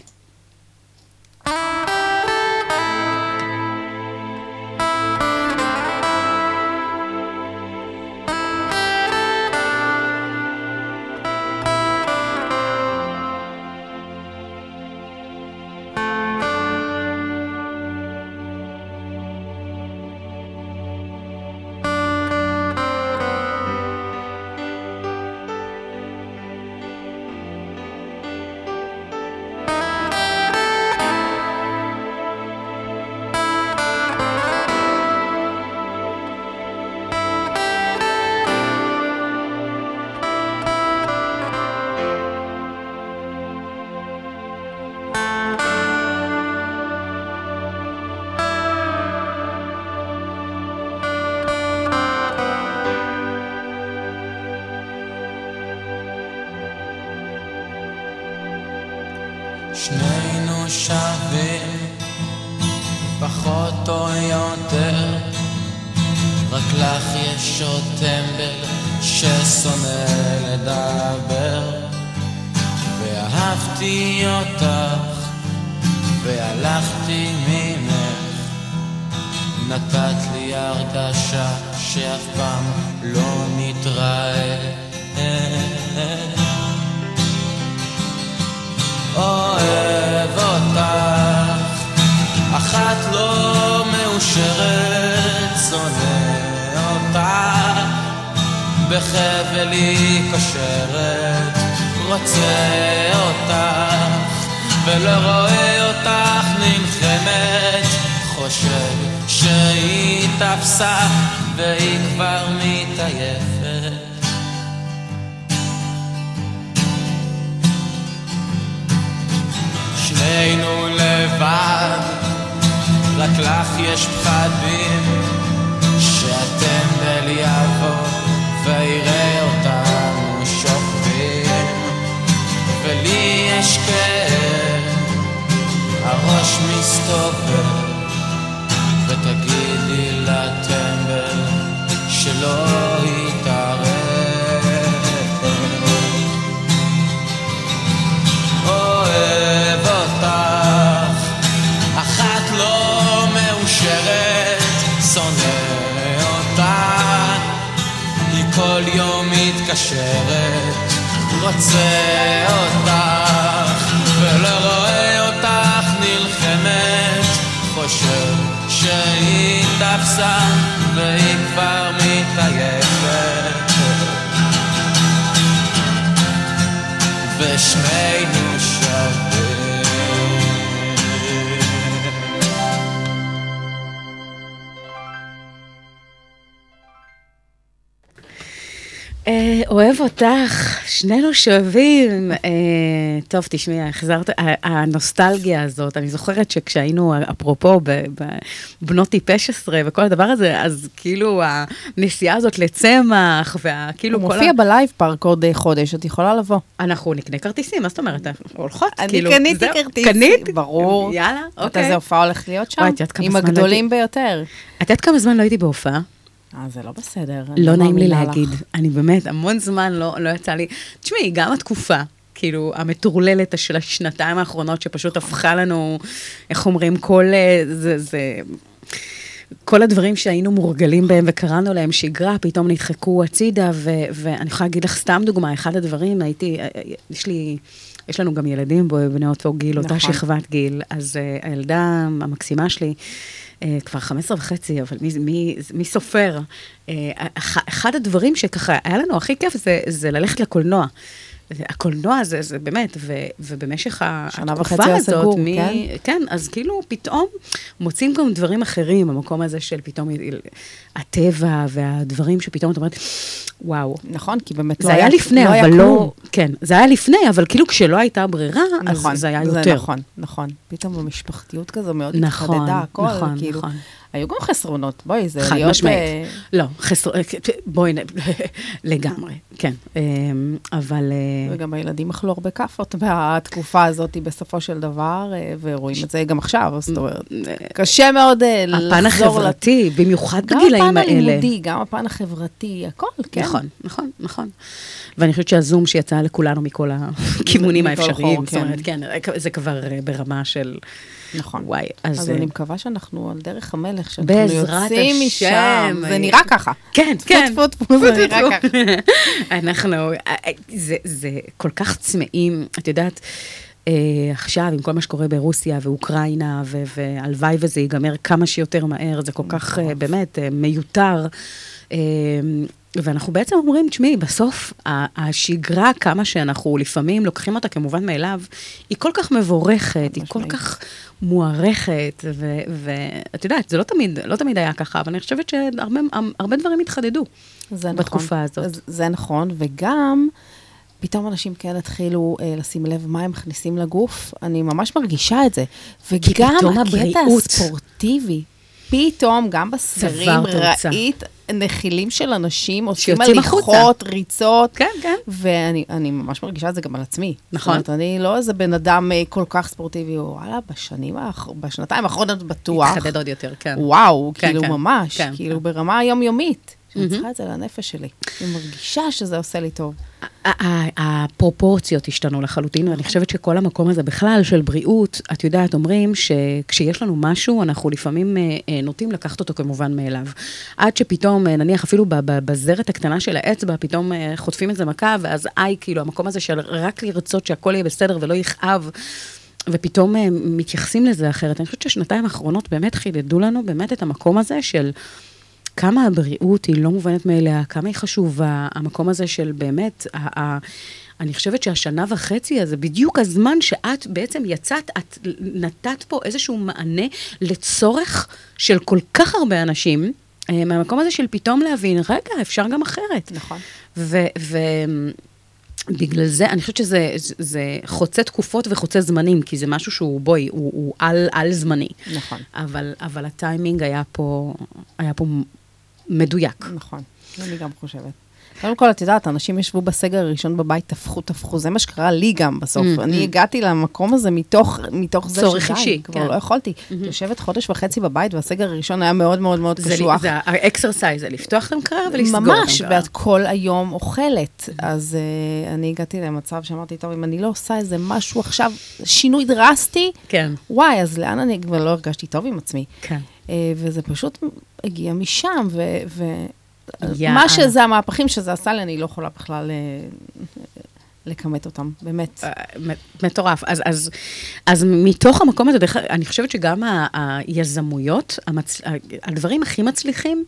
אותך, בחבלי קושרת, רוצה אותך, ולא רואה אותך נלחמת, חושב שהיא תפסה והיא כבר מתעייפת. שנינו לבד, רק לך יש פחדים, שהטמבל יבוא ויראה אותנו שוכבים, ולי יש כאב, הראש מסתובב, ותגידי לטמבל שלא מתקשרת, רוצה אותך, ולא רואה אותך נלחמת, חושב שהיא תפסה והיא כבר מתעייפת. ושנינו אוהב אותך, שנינו שווים. אה, טוב, תשמעי, החזרת, ה- הנוסטלגיה הזאת, אני זוכרת שכשהיינו, אפרופו, ב- בבנות טיפש עשרה וכל הדבר הזה, אז כאילו הנסיעה הזאת לצמח, והכאילו הוא כל מופיע בלייב פארק עוד אה, חודש, את יכולה לבוא. אנחנו נקנה כרטיסים, מה זאת אומרת? הולכות, אני כאילו, קניתי זהו, כרטיס. קנית? ברור. יאללה, אוקיי. זה הופעה הולך להיות שם? וואי, את יודעת כמה עם זמן הגדולים ביותר. את יודעת כמה זמן לא הייתי בהופעה? אה, זה לא בסדר. אני לא נעים לי להגיד. לך. אני באמת, המון זמן לא, לא יצא לי. תשמעי, גם התקופה, כאילו, המטורללת של השנתיים האחרונות, שפשוט הפכה לנו, איך אומרים, כל... אה, זה... זה כל הדברים שהיינו מורגלים בהם וקראנו להם שגרה, פתאום נדחקו הצידה, ו- ואני יכולה להגיד לך סתם דוגמה, אחד הדברים, הייתי, אה, אה, יש לי, יש לנו גם ילדים בו- בני אותו גיל, אותה נכון. שכבת גיל, אז uh, הילדה המקסימה שלי, כבר 15 וחצי, אבל מי, מי, מי סופר? Uh, אחד הדברים שככה היה לנו הכי כיף זה, זה ללכת לקולנוע. הקולנוע זה, זה באמת, ו, ובמשך התקופה וחצי היה הזאת, סגור, מ- כן? כן, אז כאילו פתאום מוצאים גם דברים אחרים, המקום הזה של פתאום הטבע והדברים שפתאום את אומרת, וואו. נכון, כי באמת לא זה היה לפני, לא היה אבל כלום. לא... כן, זה היה לפני, אבל כאילו כשלא הייתה ברירה, נכון, אז זה היה זה יותר. נכון, נכון. פתאום המשפחתיות כזו מאוד נכון, התחדדה, הכל, נכון, כאילו. נכון. היו גם חסרונות, בואי, זה חד להיות... משמעית. אה, לא, חסר... בואי, נ- לגמרי, כן. אמ, אבל... אה, וגם הילדים אכלו הרבה כאפות בתקופה הזאת, בסופו של דבר, אה, ורואים את זה גם עכשיו, זאת אומרת, קשה מאוד אה, הפן לחזור... החברתי, במיוחד גם בגילאים הפן האלה. הלימודי, גם הפן החברתי, הכל, כן. נכון, נכון, נכון. ואני חושבת שהזום שיצא לכולנו מכל הכיוונים האפשריים, זאת אומרת, כן, זה כבר אה, ברמה של... נכון. וואי, אז, אז... אני אה, מקווה שאנחנו על דרך המלך, שאנחנו יוצאים. משם. זה אה, נראה ככה. כן, טפו, כן. טפו, טפו, זה נראה ככה. אנחנו, אה, זה, זה כל כך צמאים, את יודעת, אה, עכשיו, עם כל מה שקורה ברוסיה ואוקראינה, והלוואי וזה ייגמר כמה שיותר מהר, זה כל כך, אה, באמת, אה, מיותר. אה, ואנחנו בעצם אומרים, תשמעי, בסוף השגרה, כמה שאנחנו לפעמים לוקחים אותה כמובן מאליו, היא כל כך מבורכת, היא כל. כך מוערכת, ואת יודעת, זה לא תמיד, לא תמיד היה ככה, אבל אני חושבת שהרבה הרבה דברים התחדדו. זה נכון. בתקופה הזאת. אז זה נכון, וגם פתאום אנשים כן התחילו אה, לשים לב מה הם מכניסים לגוף, אני ממש מרגישה את זה. וגם הקטע. הספורטיבי, פתאום, גם בסקרים, תאוצה. ראית נחילים של אנשים עושים. הליכות, ריצות. כן, כן. ואני אני ממש מרגישה את זה גם על עצמי. נכון. זאת אומרת, אני לא איזה בן אדם אה, כל כך ספורטיבי, וואלה, בשנים, האח... בשנתיים האחרונות בטוח. התחדד עוד יותר, כן. וואו, כן, כאילו כן. ממש, כן, כאילו כן. ברמה היומיומית. אני צריכה את זה לנפש שלי. אני מרגישה שזה עושה לי טוב. הפרופורציות השתנו לחלוטין, ואני חושבת שכל המקום הזה בכלל של בריאות, את יודעת, אומרים שכשיש לנו משהו, אנחנו לפעמים אה, אה, נוטים לקחת אותו כמובן מאליו. עד שפתאום, אה, נניח אפילו בזרת הקטנה של האצבע, פתאום חוטפים איזה מכה, ואז איי, כאילו, המקום הזה של רק לרצות שהכל יהיה בסדר ולא יכאב. ופתאום מתייחסים לזה אחרת. אני חושבת שהשנתיים האחרונות באמת חידדו לנו באמת את המקום הזה של כמה הבריאות היא לא מובנת מאליה, כמה היא חשובה, המקום הזה של באמת, ה- ה- אני חושבת שהשנה וחצי הזה, בדיוק הזמן שאת בעצם יצאת, את נתת פה איזשהו מענה לצורך של כל כך הרבה אנשים, אה, מהמקום הזה של פתאום להבין, רגע, אפשר גם אחרת. נכון. ו... ו- בגלל זה, אני חושבת שזה זה, זה חוצה תקופות וחוצה זמנים, כי זה משהו שהוא, בואי, הוא, הוא על, על זמני. נכון. אבל, אבל הטיימינג היה פה, היה פה מדויק. נכון, אני גם חושבת. קודם כל, את יודעת, אנשים ישבו בסגר הראשון בבית, טפחו, טפחו, זה מה שקרה לי גם בסוף. Mm, אני. הגעתי למקום הזה מתוך, מתוך זה צורך אישי, כבר כן. לא יכולתי. יושבת חודש וחצי בבית, והסגר הראשון היה מאוד מאוד מאוד זה, קשוח. זה ה exercise, זה לפתוח את המקרר ולסגור את ממש, המקרר. ואת כל היום אוכלת. אז uh, אני הגעתי למצב שאמרתי, טוב, אם אני לא עושה איזה משהו עכשיו, שינוי דרסטי, כן, וואי, אז לאן אני כבר לא הרגשתי טוב עם עצמי. כן. אה, וזה פשוט הגיע משם, ו... ו... יאה. מה שזה המהפכים שזה עשה לי, אני לא יכולה בכלל אה, לכמת אותם, באמת. אה, מטורף. אז, אז, אז מתוך המקום הזה, אני חושבת שגם היזמויות, המצ... הדברים הכי מצליחים,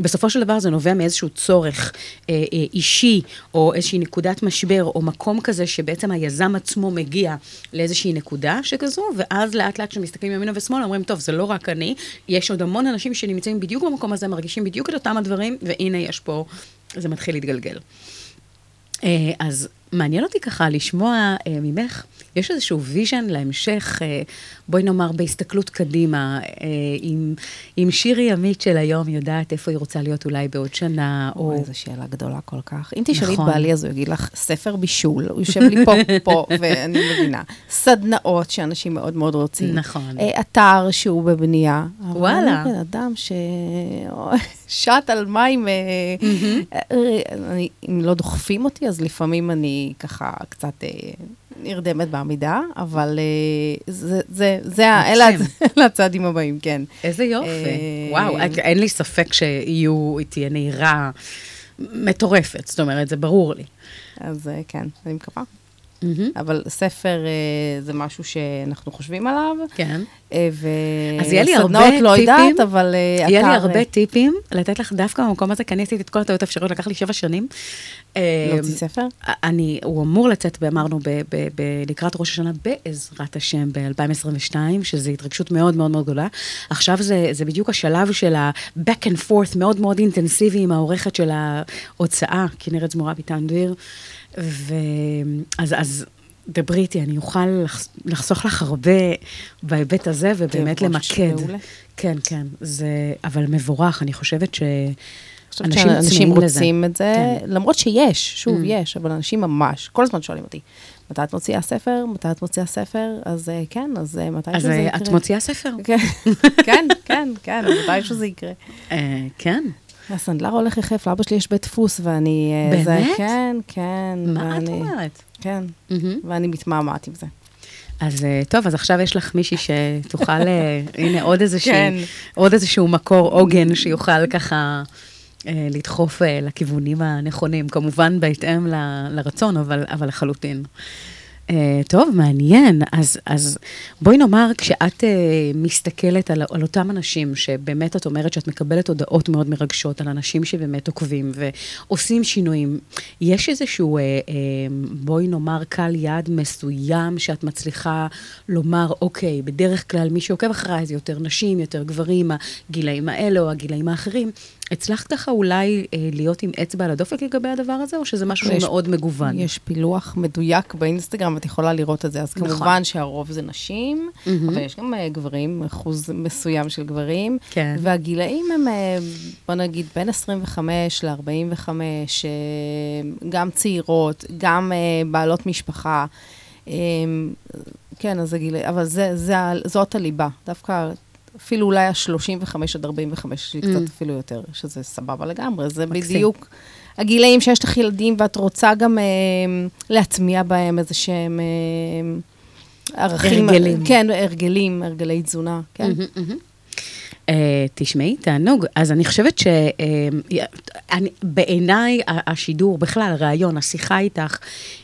בסופו של דבר זה נובע מאיזשהו צורך אה, אה, אישי, או איזושהי נקודת משבר, או מקום כזה שבעצם היזם עצמו מגיע לאיזושהי נקודה שכזו, ואז לאט לאט כשמסתכלים ימינה ושמאלה, אומרים, טוב, זה לא רק אני, יש עוד המון אנשים שנמצאים בדיוק במקום הזה, מרגישים בדיוק את אותם הדברים, והנה יש פה, זה מתחיל להתגלגל. אה, אז מעניין אותי ככה לשמוע אה, ממך, יש איזשהו vision להמשך, אה, בואי נאמר בהסתכלות קדימה, אה, אם, אם שירי עמית של היום יודעת איפה היא רוצה להיות אולי בעוד שנה, או... וואי, זו שאלה גדולה כל כך. אם תשאלי את נכון. בעלי, אז הוא יגיד לך, ספר בישול, הוא יושב לי פה, פה, ואני מבינה. סדנאות שאנשים מאוד מאוד רוצים. נכון. אה, אתר שהוא בבנייה. וואלה. אבל בן אדם ששט על מים, אה, אה, אני- אם לא דוחפים אותי, אז לפעמים אני ככה קצת אה, נרדמת בעמידה, אבל אה, זה, זה, זה, אלה הצעדים הבאים, כן. איזה יופי. אה, וואו, אין לי ספק שיהיו, תהיה נהירה מטורפת, זאת אומרת, זה ברור לי. אז אה, כן, אני מקווה. מהמם. אבל ספר אה, זה משהו שאנחנו חושבים עליו. כן. אה, אז יהיה לי הרבה וסדנאות לא יודעת, טיפים. אבל אה, אתר... יהיה לי הרבה אה, טיפים לתת לך דווקא במקום הזה, כי אני עשיתי את כל הטעויות האפשריות, לקח לי שבע שנים. להוציא אה, ספר? אני, הוא אמור לצאת, אמרנו, ב, ב, ב, לקראת ראש השנה, בעזרת השם, ב-2022, שזו התרגשות מאוד מאוד מאוד גדולה. עכשיו זה, זה בדיוק השלב של ה-back and forth מאוד מאוד אינטנסיבי עם העורכת של ההוצאה, כנרת זמורה ביטן דביר. ואז, אז דברי איתי, אני אוכל לחס- לחסוך לך הרבה בהיבט הזה, ובאמת למקד. מעולה. כן, כן, זה, אבל מבורך, אני חושבת ש... אני חושבת אנשים שאנשים צמאים לזה. רוצים את זה, כן. למרות שיש, שוב, Mm. יש, אבל אנשים ממש, כל הזמן שואלים אותי, מתי את מוציאה ספר? מתי את מוציאה ספר? אז אה, כן, אז אה, מתי אז שזה אה, יקרה. את מוציאה ספר? כן, כן, כן, מתי שזה יקרה. כן. הסנדלר הולך יחף, לאבא שלי יש בית דפוס, ואני... אה, זה- באמת? כן, כן. מה את ואני- אומרת? כן, מהמם. ואני מתמהמהת עם זה. אז אה, טוב, אז עכשיו יש לך מישהי שתוכל, אה, הנה עוד איזשהו, כן. עוד איזשהו מקור עוגן שיוכל ככה אה, לדחוף אה, לכיוונים הנכונים, כמובן בהתאם ל- לרצון, אבל, אבל לחלוטין. אה, טוב, מעניין. אז, אז בואי נאמר, כשאת אה, מסתכלת על, על אותם אנשים, שבאמת את אומרת שאת מקבלת הודעות מאוד מרגשות על אנשים שבאמת עוקבים ועושים שינויים, יש איזשהו, אה, אה, בואי נאמר, קל יעד מסוים שאת מצליחה לומר, אוקיי, בדרך כלל מי שעוקב אחריי זה יותר נשים, יותר גברים, הגילאים האלה או הגילאים האחרים. הצלחת ככה אולי אה, להיות עם אצבע על הדופק לגבי הדבר הזה, או שזה משהו שהוא יש- מאוד מגוון? יש פילוח מדויק באינסטגרם, את יכולה לראות את זה. אז נכון. כמובן שהרוב זה נשים, מהמם. אבל יש גם אה, גברים, אחוז מסוים של גברים. כן. והגילאים הם, אה, בוא נגיד, בין 25 ל-45, אה, גם צעירות, גם אה, בעלות משפחה. אה, כן, אז הגיל... אבל זה, זה, זאת הליבה. דווקא אפילו אולי ה-35 עד 45, יש לי Mm. קצת אפילו יותר, שזה סבבה לגמרי. זה מקסים. בדיוק הגילאים שיש לך ילדים, ואת רוצה גם אה, להטמיע בהם איזה שהם אה, ערכים. הרגלים. כן, הרגלים, הרגלי תזונה, כן. מהמם, מהמם. אה, תשמעי, תענוג. אז אני חושבת שבעיניי השידור, בכלל, הרעיון, השיחה איתך,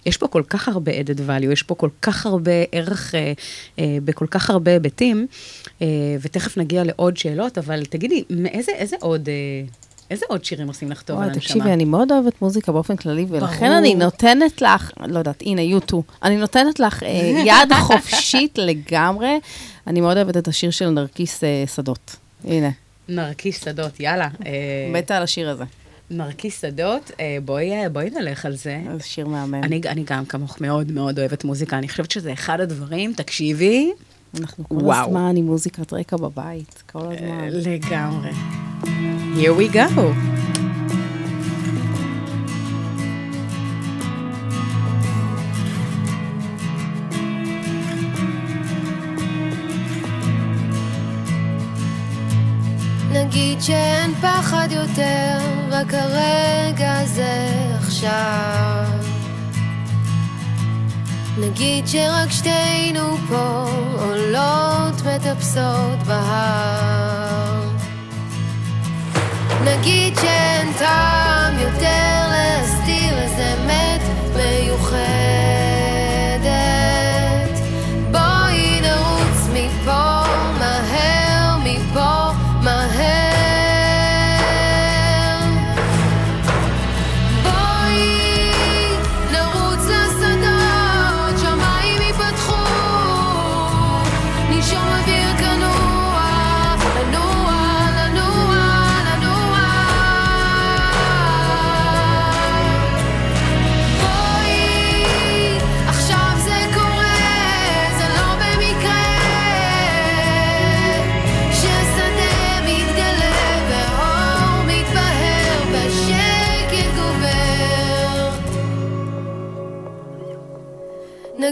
יש פה כל כך הרבה added value, יש פה כל כך הרבה ערך אה, אה, בכל כך הרבה היבטים, אה, ותכף נגיע לעוד שאלות, אבל תגידי, מאיזה איזה עוד... אה, איזה עוד שירים עושים לך טוב על הנשמה? תקשיבי, אני מאוד אוהבת מוזיקה באופן כללי, ולכן ברור. אני נותנת לך, לא יודעת, הנה, יוטו, אני נותנת לך אה, יד חופשית לגמרי. אני מאוד אוהבת את השיר של נרקיס אה, שדות. הנה, נרקיס שדות, יאללה. אה, מתה על השיר הזה. נרקיס שדות, אה, בואי אה, בואי נלך על זה. זה שיר מהמם. אני, אני גם כמוך מאוד מאוד אוהבת מוזיקה, אני חושבת שזה אחד הדברים, תקשיבי, אנחנו כל וואו. הזמן עם מוזיקת רקע בבית, כל הזמן. לגמרי. Here we go. נגיד שאין פחד יותר, רק הרגע הזה עכשיו. נגיד שרק שתינו פה עולות מטפסות בהר. נגיד שאין טעם יותר להסתיר איזה אמת מיוחדת.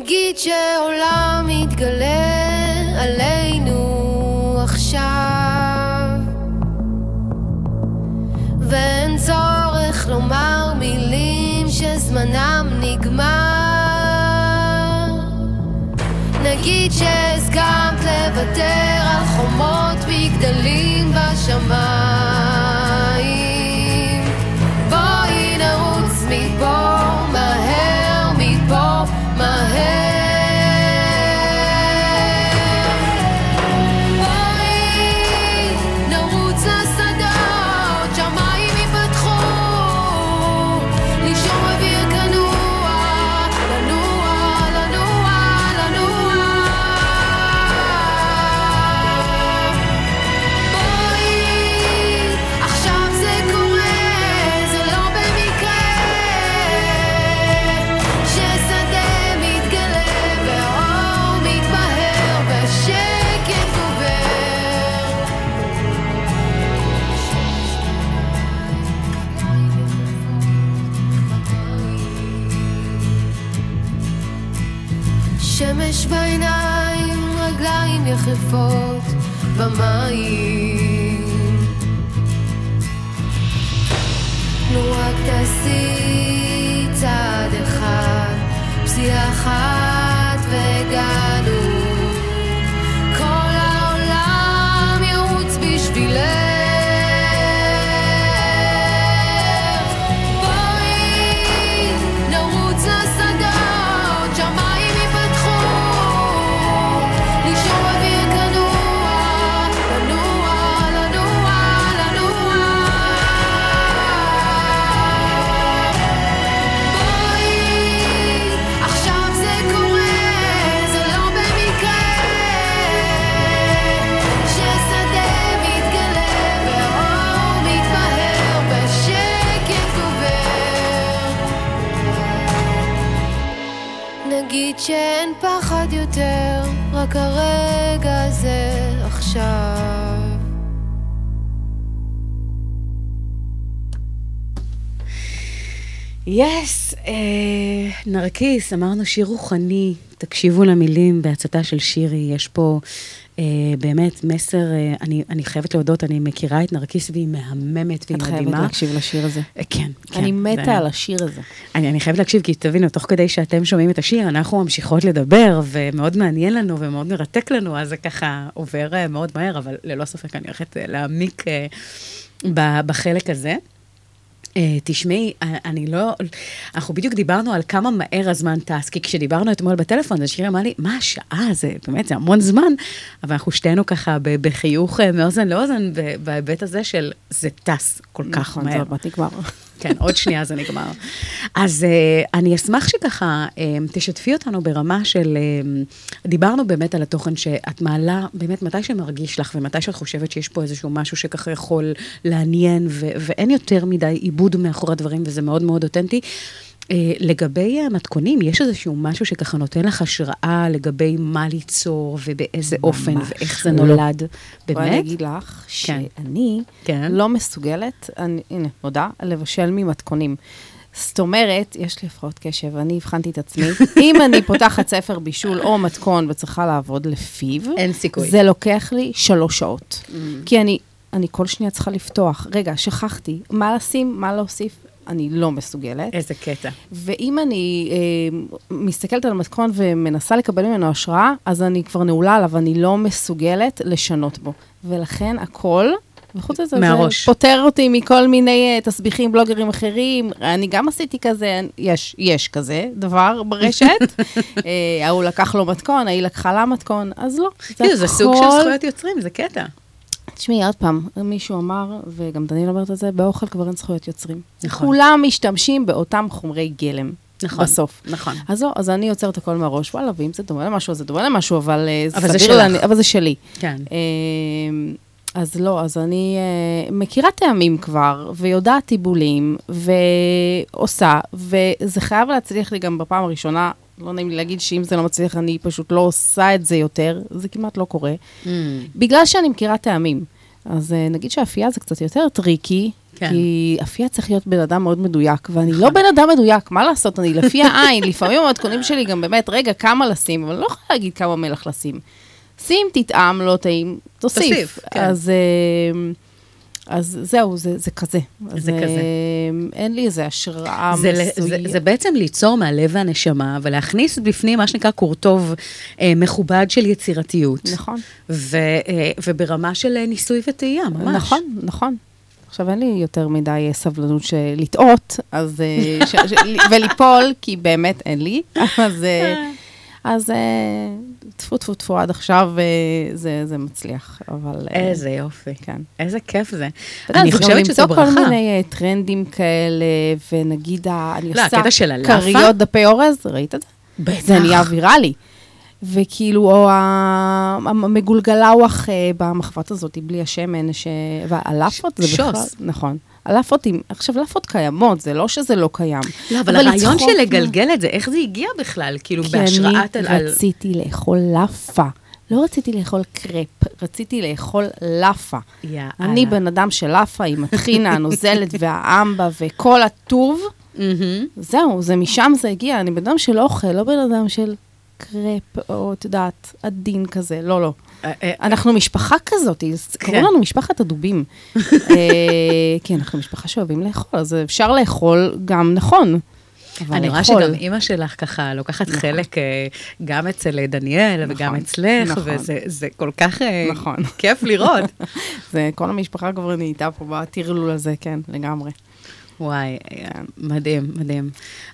נגיד שעולם מתגלה עלינו עכשיו. ואין צורך לומר מילים שזמנם נגמר. נגיד שהסכמת לוותר על חומות מגדלים בשמיים יחפות במים. נו רק תעשי צעד אחד, פסיעה אחת רק הרגע הזה עכשיו. יס, אה, נרקיס, אמרנו שיר רוחני, תקשיבו למילים בהצתה של שירי, יש פה באמת מסר, אה, אני, אני חייבת להודות, אני מכירה את נרקיס והיא מהממת והיא את חייבת מדהימה. להקשיב לשיר הזה. אה, כן, כן. אני זה- מתה על השיר הזה. אני, אני חייבת להקשיב, כי תבינו, תוך כדי שאתם שומעים את השיר, אנחנו ממשיכות לדבר, ומאוד מעניין לנו ומאוד מרתק לנו, אז זה ככה עובר אה, מאוד מהר, אבל ללא ספק אני הולכת אה, להעמיק ב- בחלק הזה. Uh, תשמעי, אה, אני לא, אנחנו בדיוק דיברנו על כמה מהר הזמן טס, כי כשדיברנו אתמול בטלפון, אז שירי אמר לי, מה השעה, זה באמת, זה המון זמן, אבל אנחנו שתינו ככה בחיוך אה, מאוזן לאוזן, בהיבט הזה של זה טס כל כך נכון, זה מהר. מעט נגמר. כן, עוד שנייה זה נגמר. אז uh, אני אשמח שככה um, תשתפי אותנו ברמה של, um, דיברנו באמת על התוכן שאת מעלה, באמת מתי שמרגיש לך ומתי שאת חושבת שיש פה איזשהו משהו שככה יכול לעניין, ו- ואין יותר מדי עיבוד מאחורי הדברים, וזה מאוד מאוד אותנטי. Uh, לגבי המתכונים, יש איזשהו משהו שככה נותן לך השראה לגבי מה ליצור ובאיזה אופן ממש ואיך זה לא. נולד. בואי אני באמת? אגיד לך כן. שאני כן. לא מסוגלת, אני, הנה, מודה, לבשל ממתכונים. זאת אומרת, יש לי הפרעות קשב, אני הבחנתי את עצמי. אם אני פותחת ספר בישול או מתכון וצריכה לעבוד לפיו, אין סיכוי. זה לוקח לי שלוש שעות. כי אני, אני כל שנייה צריכה לפתוח. רגע, שכחתי, מה לשים, מה להוסיף, אני לא מסוגלת. איזה קטע. ואם אני אה, מסתכלת על מתכון ומנסה לקבל ממנו השראה, אז אני כבר נעולה עליו, אני לא מסוגלת לשנות בו. ולכן הכל, וחוץ מזה, מהראש. זה פוטר אותי מכל מיני uh, תסביכים, בלוגרים אחרים. אני גם עשיתי כזה, יש, יש כזה דבר ברשת. אה, ההוא לקח לו מתכון, ההיא לקחה לה מתכון, אז לא. כאילו, זה סוג של הכל- זכויות יוצרים, זה קטע. תשמעי, עוד פעם, מישהו אמר, וגם דניאל אומרת את זה, באוכל כבר אין זכויות יוצרים. נכון. כולם משתמשים באותם חומרי גלם. נכון, בסוף. נכון. אז לא, אז אני יוצרת הכל מהראש, וואלה, ואם זה דומה למשהו, אז זה דומה למשהו, אבל אה, אבל זה שלך. להניח- אבל זה שלי. כן. אה, אז לא, אז אני אה, מכירה טעמים כבר, ויודעת טיבולים, ועושה, וזה חייב להצליח לי גם בפעם הראשונה. לא נעים לי להגיד שאם זה לא מצליח, אני פשוט לא עושה את זה יותר, זה כמעט לא קורה. Mm. בגלל שאני מכירה טעמים. אז אה, נגיד שאפייה זה קצת יותר tricky, כן. כי אפייה צריך להיות בן אדם מאוד מדויק, ואני לא בן אדם מדויק, מה לעשות, אני לפי העין, לפעמים המתכונים שלי גם באמת, רגע, כמה לשים, אבל לא יכולה להגיד כמה מלח לשים. שים, תטעם, לא טעים, תוסיף. תוסיף, כן. אז, אה, אז זהו, זה, זה כזה. זה אז, אה, כזה. אין לי איזה השראה ל- זה, מסוימת. זה בעצם ליצור מהלב והנשמה ולהכניס בפנים מה שנקרא קורטוב אה, מכובד של יצירתיות. נכון. ו, אה, וברמה של אה, ניסוי וטעייה, ממש. נכון, נכון. עכשיו, אין לי יותר מדי אה, סבלנות של לטעות, אז... אה, ש, ש, וליפול, כי באמת אין לי. אז, אז אה, טפו טפו טפו, עד עכשיו אה, זה, זה מצליח, אבל... אה, איזה יופי. כן. איזה כיף זה. אני חושבת שזו ברכה. כל מיני טרנדים כאלה, ונגיד, אני לא, עושה? כריות דפי אורז, ראית את זה? בטח. זה נהיה ויראלי. וכאילו, או ה- המגולגלאווח אה, במחבת הזאת, בלי השמן, ש... והלאפות זה שוס. בכלל... נכון. הלאפות, עכשיו, לאפות קיימות, זה לא שזה לא קיים. לא, אבל הרעיון לצחוק של מה- לגלגל את זה, איך זה הגיע בכלל? כאילו, כי בהשראת אני על... על- רציתי לאכול לאפה. לא רציתי לאכול קרפ, רציתי לאכול לאפה. יאללה. אני בן אדם של לאפה עם הטחינה הנוזלת והאמבה וכל הטוב. זהו, זה משם זה הגיע. אני בן אדם של אוכל, לא בן אדם של קרפ, או את יודעת, עדין כזה, לא, לא. אה, אה, אנחנו משפחה כזאת, כן. קוראים לנו משפחת הדובים. אה, כי אנחנו משפחה שאוהבים לאכול, אז אפשר לאכול גם נכון. אני רואה שגם אימא שלך ככה לוקחת חלק אה, גם אצל דניאל וגם נכון, אצלך, נכון. וזה זה כל כך נכון. כיף לראות. זה, כל המשפחה כבר נהייתה פה בטרלול הזה, כן, לגמרי. וואי, אה, מדהים, מדהים.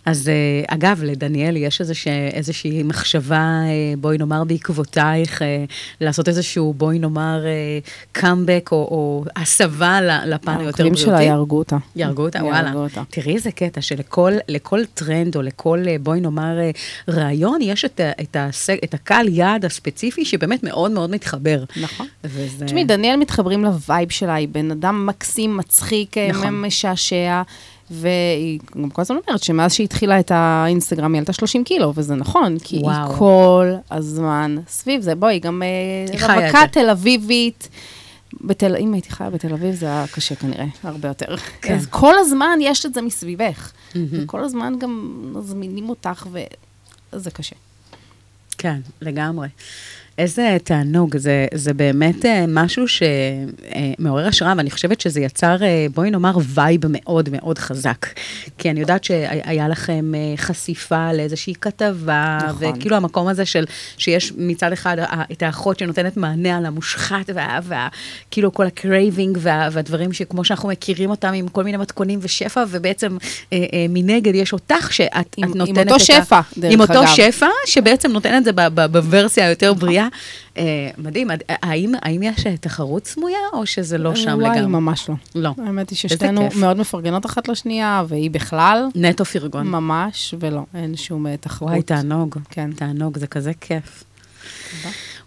אז אה, אגב, לדניאל יש איזוש, איזושהי מחשבה, אה, בואי נאמר בעקבותייך, לעשות איזשהו, בואי נאמר, קאמבק או, או הסבה לפן היותר העוקבים בריאותי? שלה יהרגו אותה. יהרגו אותה? יהרגו וואלה. אותה. תראי איזה קטע, שלכל לכל טרנד או לכל, בואי נאמר, רעיון, יש את, את, הסג, את הקהל יעד הספציפי שבאמת מאוד מאוד מתחבר. נכון. וזה... תשמעי, דניאל מתחברים ל vibe שלה, היא בן אדם מקסים, מצחיק. נכון. משעשע, והיא גם כל הזמן אומרת שמאז שהיא התחילה את האינסטגרם היא עלתה 30 קילו, וזה נכון, כי וואו. היא כל הזמן סביב זה. בואי, גם היא אה, רווקה. תל אביבית. בתל, אם הייתי חיה בתל אביב, זה היה קשה כנראה, הרבה יותר. כן. אז כל הזמן יש את זה מסביבך. וכל הזמן גם מזמינים אותך, וזה קשה. כן, לגמרי. איזה תענוג, זה, זה באמת אה, משהו שמעורר השראה, ואני חושבת שזה יצר, אה, בואי נאמר, וייב מאוד מאוד חזק. כי אני יודעת שהיה לכם אה, חשיפה לאיזושהי כתבה, נכון. וכאילו המקום הזה של, שיש מצד אחד את האחות שנותנת מענה על המושחת, וה, וה, כאילו כל ה craving וה, והדברים שכמו שאנחנו מכירים אותם עם כל מיני מתכונים ושפע, ובעצם אה, אה, מנגד יש אותך שאת את עם- עם נותנת אותו את ה- שפע, דרך עם אותו אגב. שפע, שבעצם נותן את זה בוורסיה היותר בריאה. אה, מדהים, עד- האם, האם יש אה, תחרות סמויה, או שזה לא שם וואי, לגמרי? ממש לא. לא. האמת היא ששתינו. מאוד מפרגנות אחת לשנייה, והיא בכלל, נטו פרגון. ממש, ולא, אין שום אה, תחרות. וואי, תענוג. כן. תענוג, זה כזה כיף.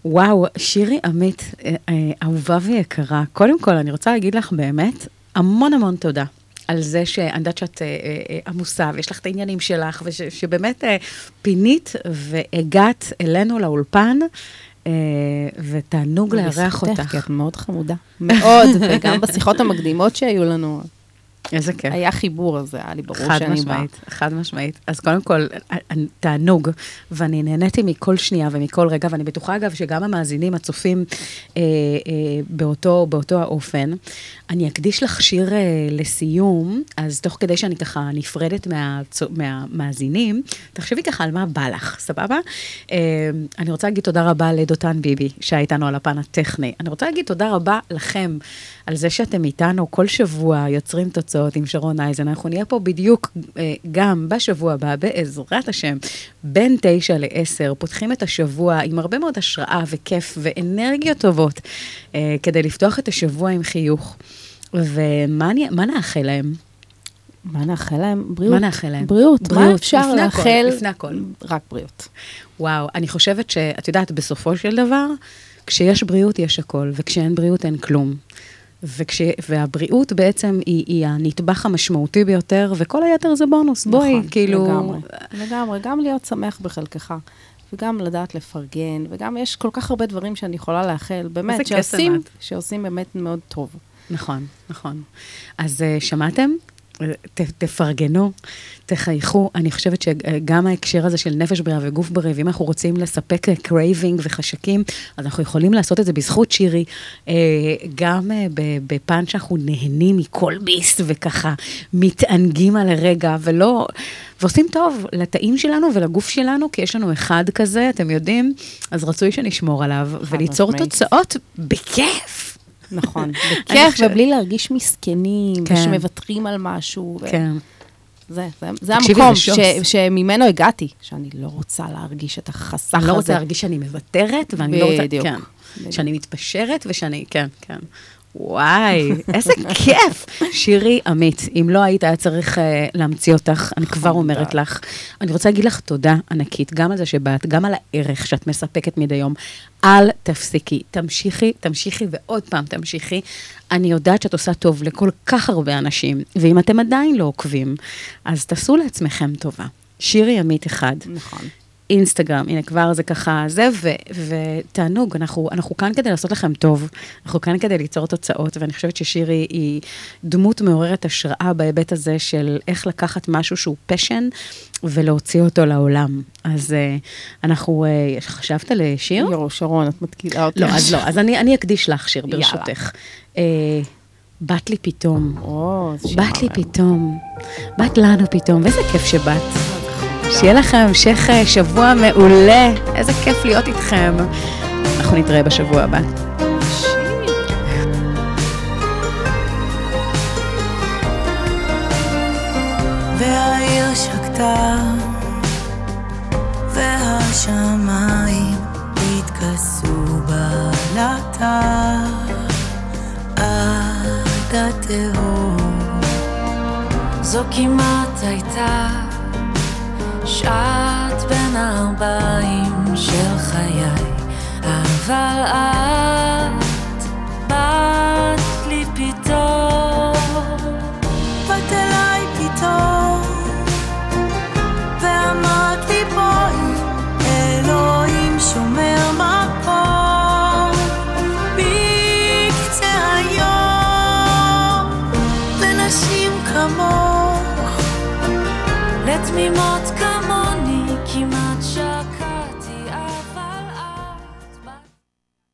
וואו, שירי עמית, אה, אה, אהובה ויקרה, קודם כל, אני רוצה להגיד לך באמת, המון המון תודה. על זה שאני יודעת שאת אה, אה, אה, עמוסה, ויש לך את העניינים שלך, ושבאמת אה, פינית והגעת אלינו לאולפן, אה, ותענוג לארח אותך. כי את מאוד חמודה. מאוד, וגם בשיחות המקדימות שהיו לנו, איזה כיף. היה חיבור, אז היה לי ברור. חד שאני באה. משמעית, חד משמעית. אז קודם כל, אה, אה, תענוג, ואני נהניתי מכל שנייה ומכל רגע, ואני בטוחה, אגב, שגם המאזינים, הצופים אה, אה, באותו, באותו האופן. אני אקדיש לך שיר אה, לסיום, אז תוך כדי שאני ככה נפרדת מהצו- מהמאזינים, תחשבי ככה על מה בא לך, סבבה? אה, אני רוצה להגיד תודה רבה לדותן ביבי, שהיה איתנו על הפן הטכני. אני רוצה להגיד תודה רבה לכם על זה שאתם איתנו כל שבוע יוצרים תוצאות עם שרון אייזן. אנחנו נהיה פה בדיוק אה, גם בשבוע הבא, בעזרת השם, בין תשע לעשר, פותחים את השבוע עם הרבה מאוד השראה וכיף ואנרגיות טובות, אה, כדי לפתוח את השבוע עם חיוך. ומה אני- מה נאחל להם? מה נאחל להם? בריאות. מה נאחל להם? בריאות. מה בריאות, אפשר לפני הכל, לאחל? לפני הכל. רק בריאות. וואו, אני חושבת שאת יודעת, בסופו של דבר, כשיש בריאות יש הכל, וכשאין בריאות אין כלום. וכש, והבריאות בעצם היא, היא הנדבך המשמעותי ביותר, וכל היתר זה בונוס. בואי, נכון, כאילו... לגמרי. לגמרי, גם להיות שמח בחלקך. וגם לדעת לפרגן, וגם יש כל כך הרבה דברים שאני יכולה לאחל, באמת, שעושים. שעושים באמת מאוד טוב. נכון, נכון. אז uh, שמעתם? ת, תפרגנו, תחייכו. אני חושבת שגם ההקשר הזה של נפש בריאה וגוף בריא, ואם אנחנו רוצים לספק craving וחשקים, אז אנחנו יכולים לעשות את זה בזכות שירי, אה, גם אה, בפן שאנחנו נהנים מכל ביס וככה מתענגים על הרגע, ולא... ועושים טוב לתאים שלנו ולגוף שלנו, כי יש לנו אחד כזה, אתם יודעים, אז רצוי שנשמור עליו, וליצור משמעית. תוצאות בכיף. נכון, בכיף, ובלי להרגיש מסכנים, כן. ושמוותרים על משהו. ו- כן. זה, זה, זה המקום. ש, שממנו הגעתי, שאני לא רוצה להרגיש את החסך הזה. אני לא רוצה להרגיש שאני מוותרת, ואני לא רוצה... בדיוק. כן. שאני מתפשרת ושאני... כן, כן. וואי, איזה כיף. שירי עמית, אם לא היית, היה צריך uh, להמציא אותך, אני כבר אומרת לך. אני רוצה להגיד לך תודה ענקית, גם על זה שבאת, גם על הערך שאת מספקת מדי יום. אל תפסיקי, תמשיכי, תמשיכי ועוד פעם תמשיכי. אני יודעת שאת עושה טוב לכל כך הרבה אנשים, ואם אתם עדיין לא עוקבים, אז תעשו לעצמכם טובה. שירי עמית אחד. נכון. אינסטגרם, הנה כבר זה ככה זה, ו, ותענוג, אנחנו, אנחנו כאן כדי לעשות לכם טוב, אנחנו כאן כדי ליצור תוצאות, ואני חושבת ששירי היא דמות מעוררת השראה בהיבט הזה של איך לקחת משהו שהוא פשן ולהוציא אותו לעולם. אז uh, אנחנו, uh, חשבת לשיר? יואו, שרון, את מתקילה אותי. לא, אז לא, אז אני, אני אקדיש לך שיר, ברשותך. Uh, בת לי פתאום. שיר בת לי. פתאום, בת לנו פתאום, ואיזה כיף שבאת. שיהיה לכם המשך אה, שבוע מעולה, איזה כיף להיות איתכם. אנחנו נתראה בשבוע הבא. שקטה, והשמיים התכסו בלטה עד התהום. זו כמעט הייתה שעת בין הארבעים של חיי, אבל את